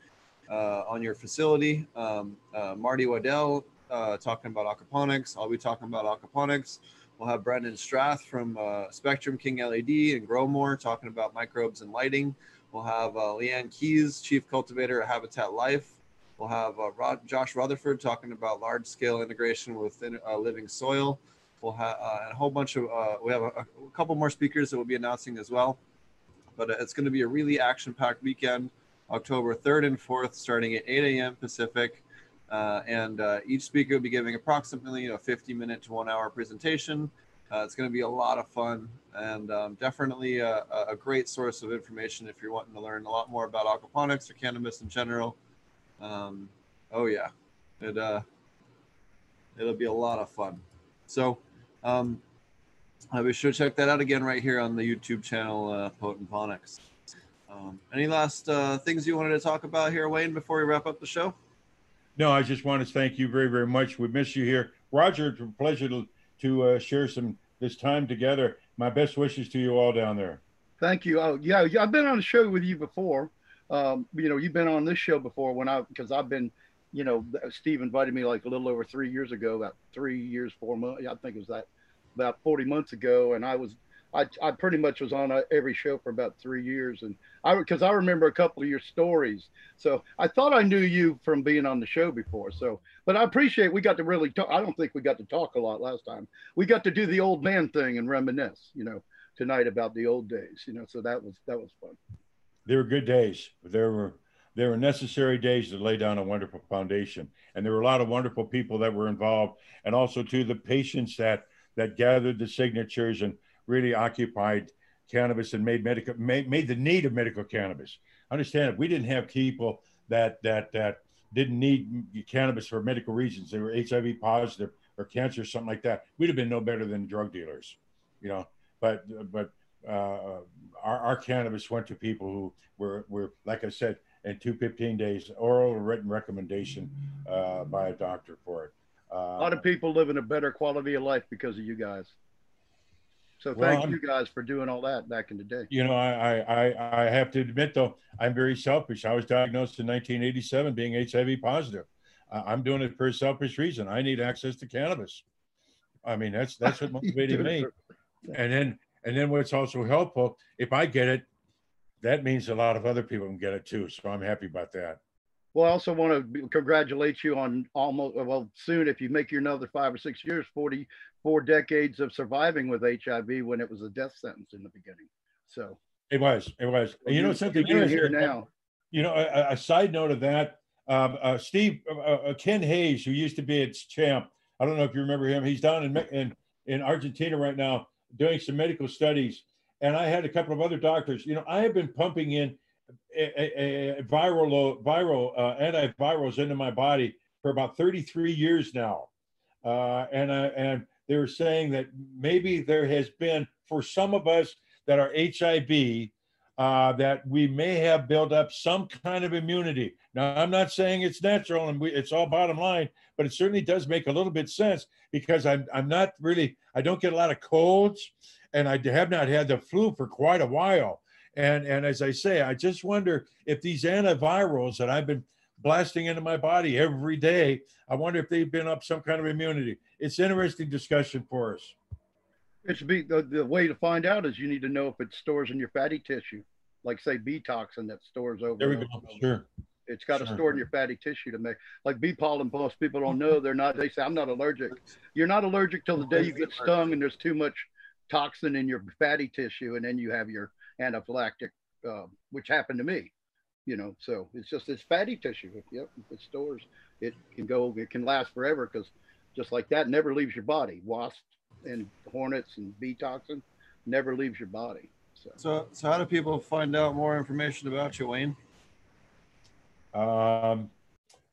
uh, on your facility. Um, uh, Marty Waddell uh, talking about aquaponics. I'll be talking about aquaponics. We'll have Brendan Strath from uh, Spectrum King LED and Grow More talking about microbes and lighting. We'll have uh, Leanne Keys, Chief Cultivator at Habitat Life. We'll have uh, Rod, Josh Rutherford talking about large scale integration with uh, living soil. We'll have uh, a whole bunch of, uh, we have a, a couple more speakers that we'll be announcing as well. But it's going to be a really action packed weekend, October 3rd and 4th, starting at 8 a.m. Pacific. Uh, and uh, each speaker will be giving approximately know 50 minute to one hour presentation. Uh, it's going to be a lot of fun and um, definitely a, a great source of information if you're wanting to learn a lot more about aquaponics or cannabis in general. Um, oh yeah, it uh, it'll be a lot of fun. So um, uh, be sure to check that out again right here on the YouTube channel uh, Potent Ponics. Um, any last uh, things you wanted to talk about here, Wayne, before we wrap up the show? No, I just want to thank you very, very much. We miss you here, Roger. It's a pleasure to to uh, share some this time together. My best wishes to you all down there. Thank you. Oh, yeah, yeah, I've been on a show with you before. Um, you know, you've been on this show before when I because I've been, you know, Steve invited me like a little over three years ago, about three years, four months. I think it was that about 40 months ago, and I was I, I pretty much was on uh, every show for about three years, and I because I remember a couple of your stories, so I thought I knew you from being on the show before. So, but I appreciate we got to really talk. I don't think we got to talk a lot last time. We got to do the old man thing and reminisce, you know, tonight about the old days, you know. So that was that was fun. They were good days. There were there were necessary days to lay down a wonderful foundation, and there were a lot of wonderful people that were involved, and also to the patients that that gathered the signatures and really occupied cannabis and made medical made, made the need of medical cannabis. Understand if we didn't have people that that that didn't need cannabis for medical reasons, they were HIV positive or cancer or something like that, we'd have been no better than drug dealers, you know. But but uh, our, our cannabis went to people who were were like I said in two 15 days oral or written recommendation uh, by a doctor for it. Uh, A lot of people living a better quality of life because of you guys. So thank I'm- you guys for doing all that back in the day. You know, I, I, I, have to admit though, I'm very selfish. I was diagnosed in 1987 being HIV positive. I'm doing it for a selfish reason. I need access to cannabis. I mean, that's that's what motivated me. And then and then what's also helpful, if I get it, that means a lot of other people can get it too. So I'm happy about that. Well, I also want to congratulate you on almost, well, soon, if you make your another five or six years, 44 decades of surviving with HIV when it was a death sentence in the beginning. So It was, it was. And you know something you're here now. you know, a, a side note of that, um, uh, Steve, uh, uh, Ken Hayes, who used to be its champ, I don't know if you remember him. He's down in, in, in Argentina right now doing some medical studies. And I had a couple of other doctors. You know, I have been pumping in a, a, a viral, viral uh, antivirals into my body for about 33 years now. Uh, and, and they were saying that maybe there has been, for some of us that are HIV, uh, that we may have built up some kind of immunity. Now, I'm not saying it's natural and we, it's all bottom line, but it certainly does make a little bit sense because I'm, I'm not really, I don't get a lot of colds and I have not had the flu for quite a while. And, and as I say, I just wonder if these antivirals that I've been blasting into my body every day, I wonder if they've been up some kind of immunity. It's interesting discussion for us. It should be the, the way to find out is you need to know if it stores in your fatty tissue, like say bee toxin that stores over. There we go. Sure. It's got to Sure. store in your fatty tissue to make like bee pollen. Most people don't know they're not. They say I'm not allergic. You're not allergic till the day you get stung and there's too much toxin in your fatty tissue, and then you have your anaphylactic, uh, which happened to me. You know, so it's just this fatty tissue. If, yep, if it stores, it can go. It can last forever because just like that, never leaves your body. Wasps and hornets and bee toxin never leaves your body. So. So, so how do people find out more information about you, Wayne? Um,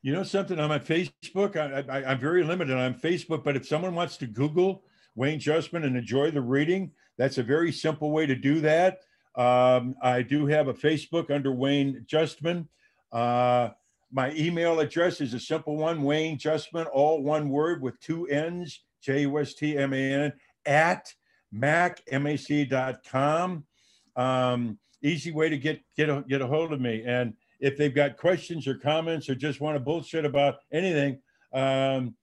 you know something on my Facebook, I, I, I'm very limited on Facebook, but if someone wants to Google Wayne Justmann and enjoy the reading, that's a very simple way to do that. Um, I do have a Facebook under Wayne Justmann. Uh, my email address is a simple one, Wayne Justmann, all one word with two N's, J U S T M A N, at macmac.com. Um, easy way to get get a, get a hold of me. And if they've got questions or comments or just want to bullshit about anything, um,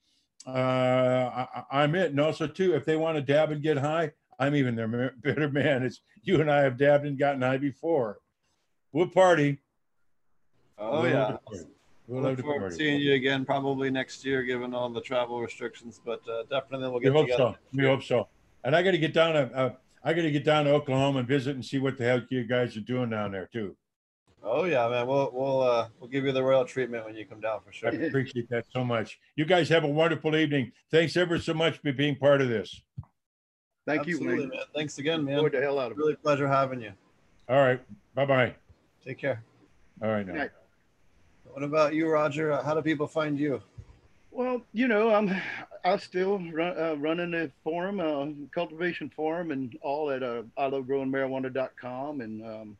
uh, I, I'm it. And also too, if they want to dab and get high, I'm even their better man. It's you and I have dabbed and gotten high before. We'll party. Oh We'll yeah. party. We'll Look forward to seeing you again probably next year, given all the travel restrictions. But uh, definitely we'll get We hope together. so. We hope so. And I got to get down to uh, I got to get down to Oklahoma and visit and see what the hell you guys are doing down there too. Oh yeah, man. We'll we'll uh, we'll give you the royal treatment when you come down for sure. I appreciate that so much. You guys have a wonderful evening. Thanks ever so much for being part of this. Thank you, Absolutely, Wayne. man. Thanks again, man. Enjoyed the hell out of it. Really pleasure having you. All right. Bye bye. Take care. All right. Now. What about you, Roger? Uh, How do people find you? Well, you know, I'm I still run, uh, running the forum, uh, cultivation forum, and all at uh, I love growing marijuana.com. And um,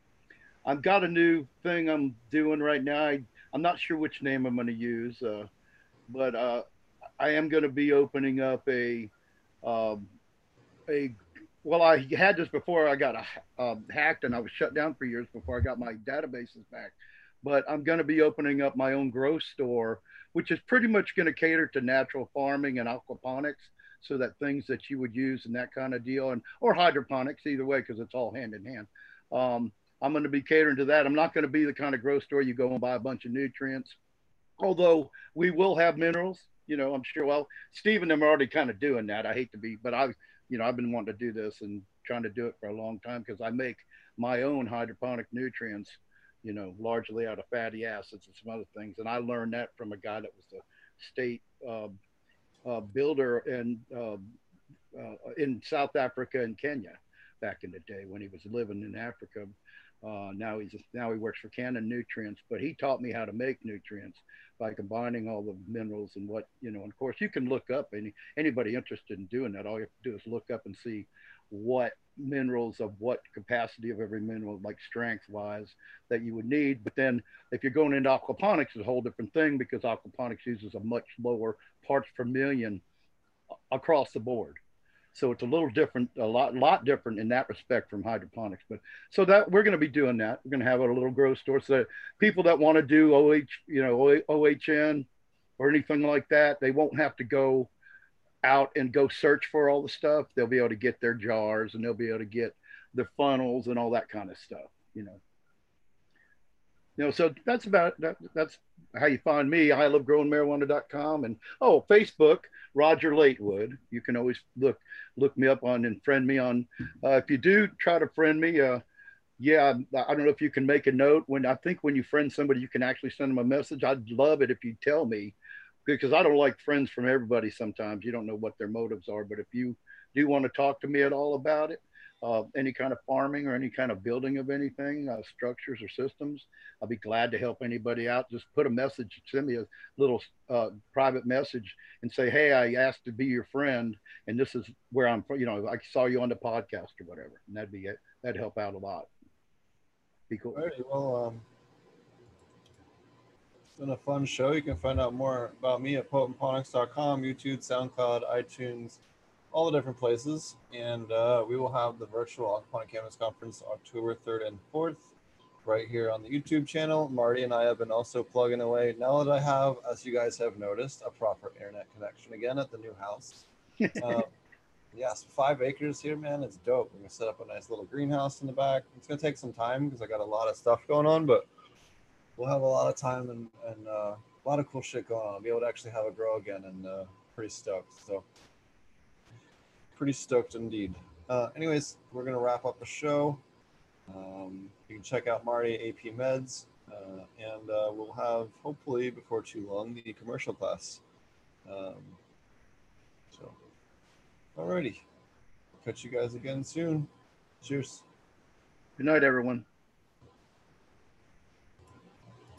I've got a new thing I'm doing right now. I, I'm not sure which name I'm going to use, uh, but uh, I am going to be opening up a um, a well, I had this before I got um, hacked and I was shut down for years before I got my databases back. But I'm going to be opening up my own grow store which is pretty much going to cater to natural farming and aquaponics so that things that you would use and that kind of deal and or hydroponics either way because it's all hand in hand um, i'm going to be catering to that i'm not going to be the kind of grocery store you go and buy a bunch of nutrients although we will have minerals you know i'm sure well steve and them are already kind of doing that i hate to be but i you know i've been wanting to do this and trying to do it for a long time because i make my own hydroponic nutrients you know, largely out of fatty acids and some other things. And I learned that from a guy that was a state um, uh, builder in um, uh, in South Africa and Kenya back in the day when he was living in Africa. Uh, now he's now he works for Canon Nutrients, but he taught me how to make nutrients by combining all the minerals and what you know. And of course, you can look up any anybody interested in doing that. All you have to do is look up and see what minerals of what capacity of every mineral, like strength wise, that you would need. But then if you're going into aquaponics, it's a whole different thing because aquaponics uses a much lower parts per million across the board. So it's a little different, a lot, lot different in that respect from hydroponics. But so that we're going to be doing that. We're going to have a little grow store so people that want to do OH, you know, OHN or anything like that, they won't have to go out and go search for all the stuff. They'll be able to get their jars and they'll be able to get the funnels and all that kind of stuff, you know. You know, so that's about that, that's how you find me. I love growing marijuana.com and oh, Facebook, Roger Latewood. You can always look look me up on and friend me on. Uh, if you do try to friend me, uh, yeah, I don't know if you can make a note when I think when you friend somebody, you can actually send them a message. I'd love it if you tell me because I don't like friends from everybody sometimes. You don't know what their motives are. But if you do want to talk to me at all about it, uh, any kind of farming or any kind of building of anything, uh, structures or systems, I'll be glad to help anybody out. Just put a message, send me a little uh, private message and say, hey, I asked to be your friend and this is where I'm from. You know, I saw you on the podcast or whatever. And that'd be it. That'd help out a lot. Be cool. All right. Well, um, it's been a fun show. You can find out more about me at potentponics.com, YouTube, SoundCloud, iTunes, all the different places. And uh, we will have the virtual aquaponic cannabis conference October 3rd and 4th right here on the YouTube channel. Marty and I have been also plugging away. Now that I have, as you guys have noticed, a proper internet connection again at the new house. Um, yes, five acres here, man. It's dope. We're gonna set up a nice little greenhouse in the back. It's gonna take some time because I got a lot of stuff going on, but we'll have a lot of time and, and uh, a lot of cool shit going on. I'll be able to actually have a grow again and uh, pretty stoked. So pretty stoked indeed. Uh, anyways, we're gonna wrap up the show. Um, you can check out Marty AP Meds, uh, and uh, we'll have hopefully before too long the commercial class. Um, so, alrighty, catch you guys again soon. Cheers. Good night, everyone.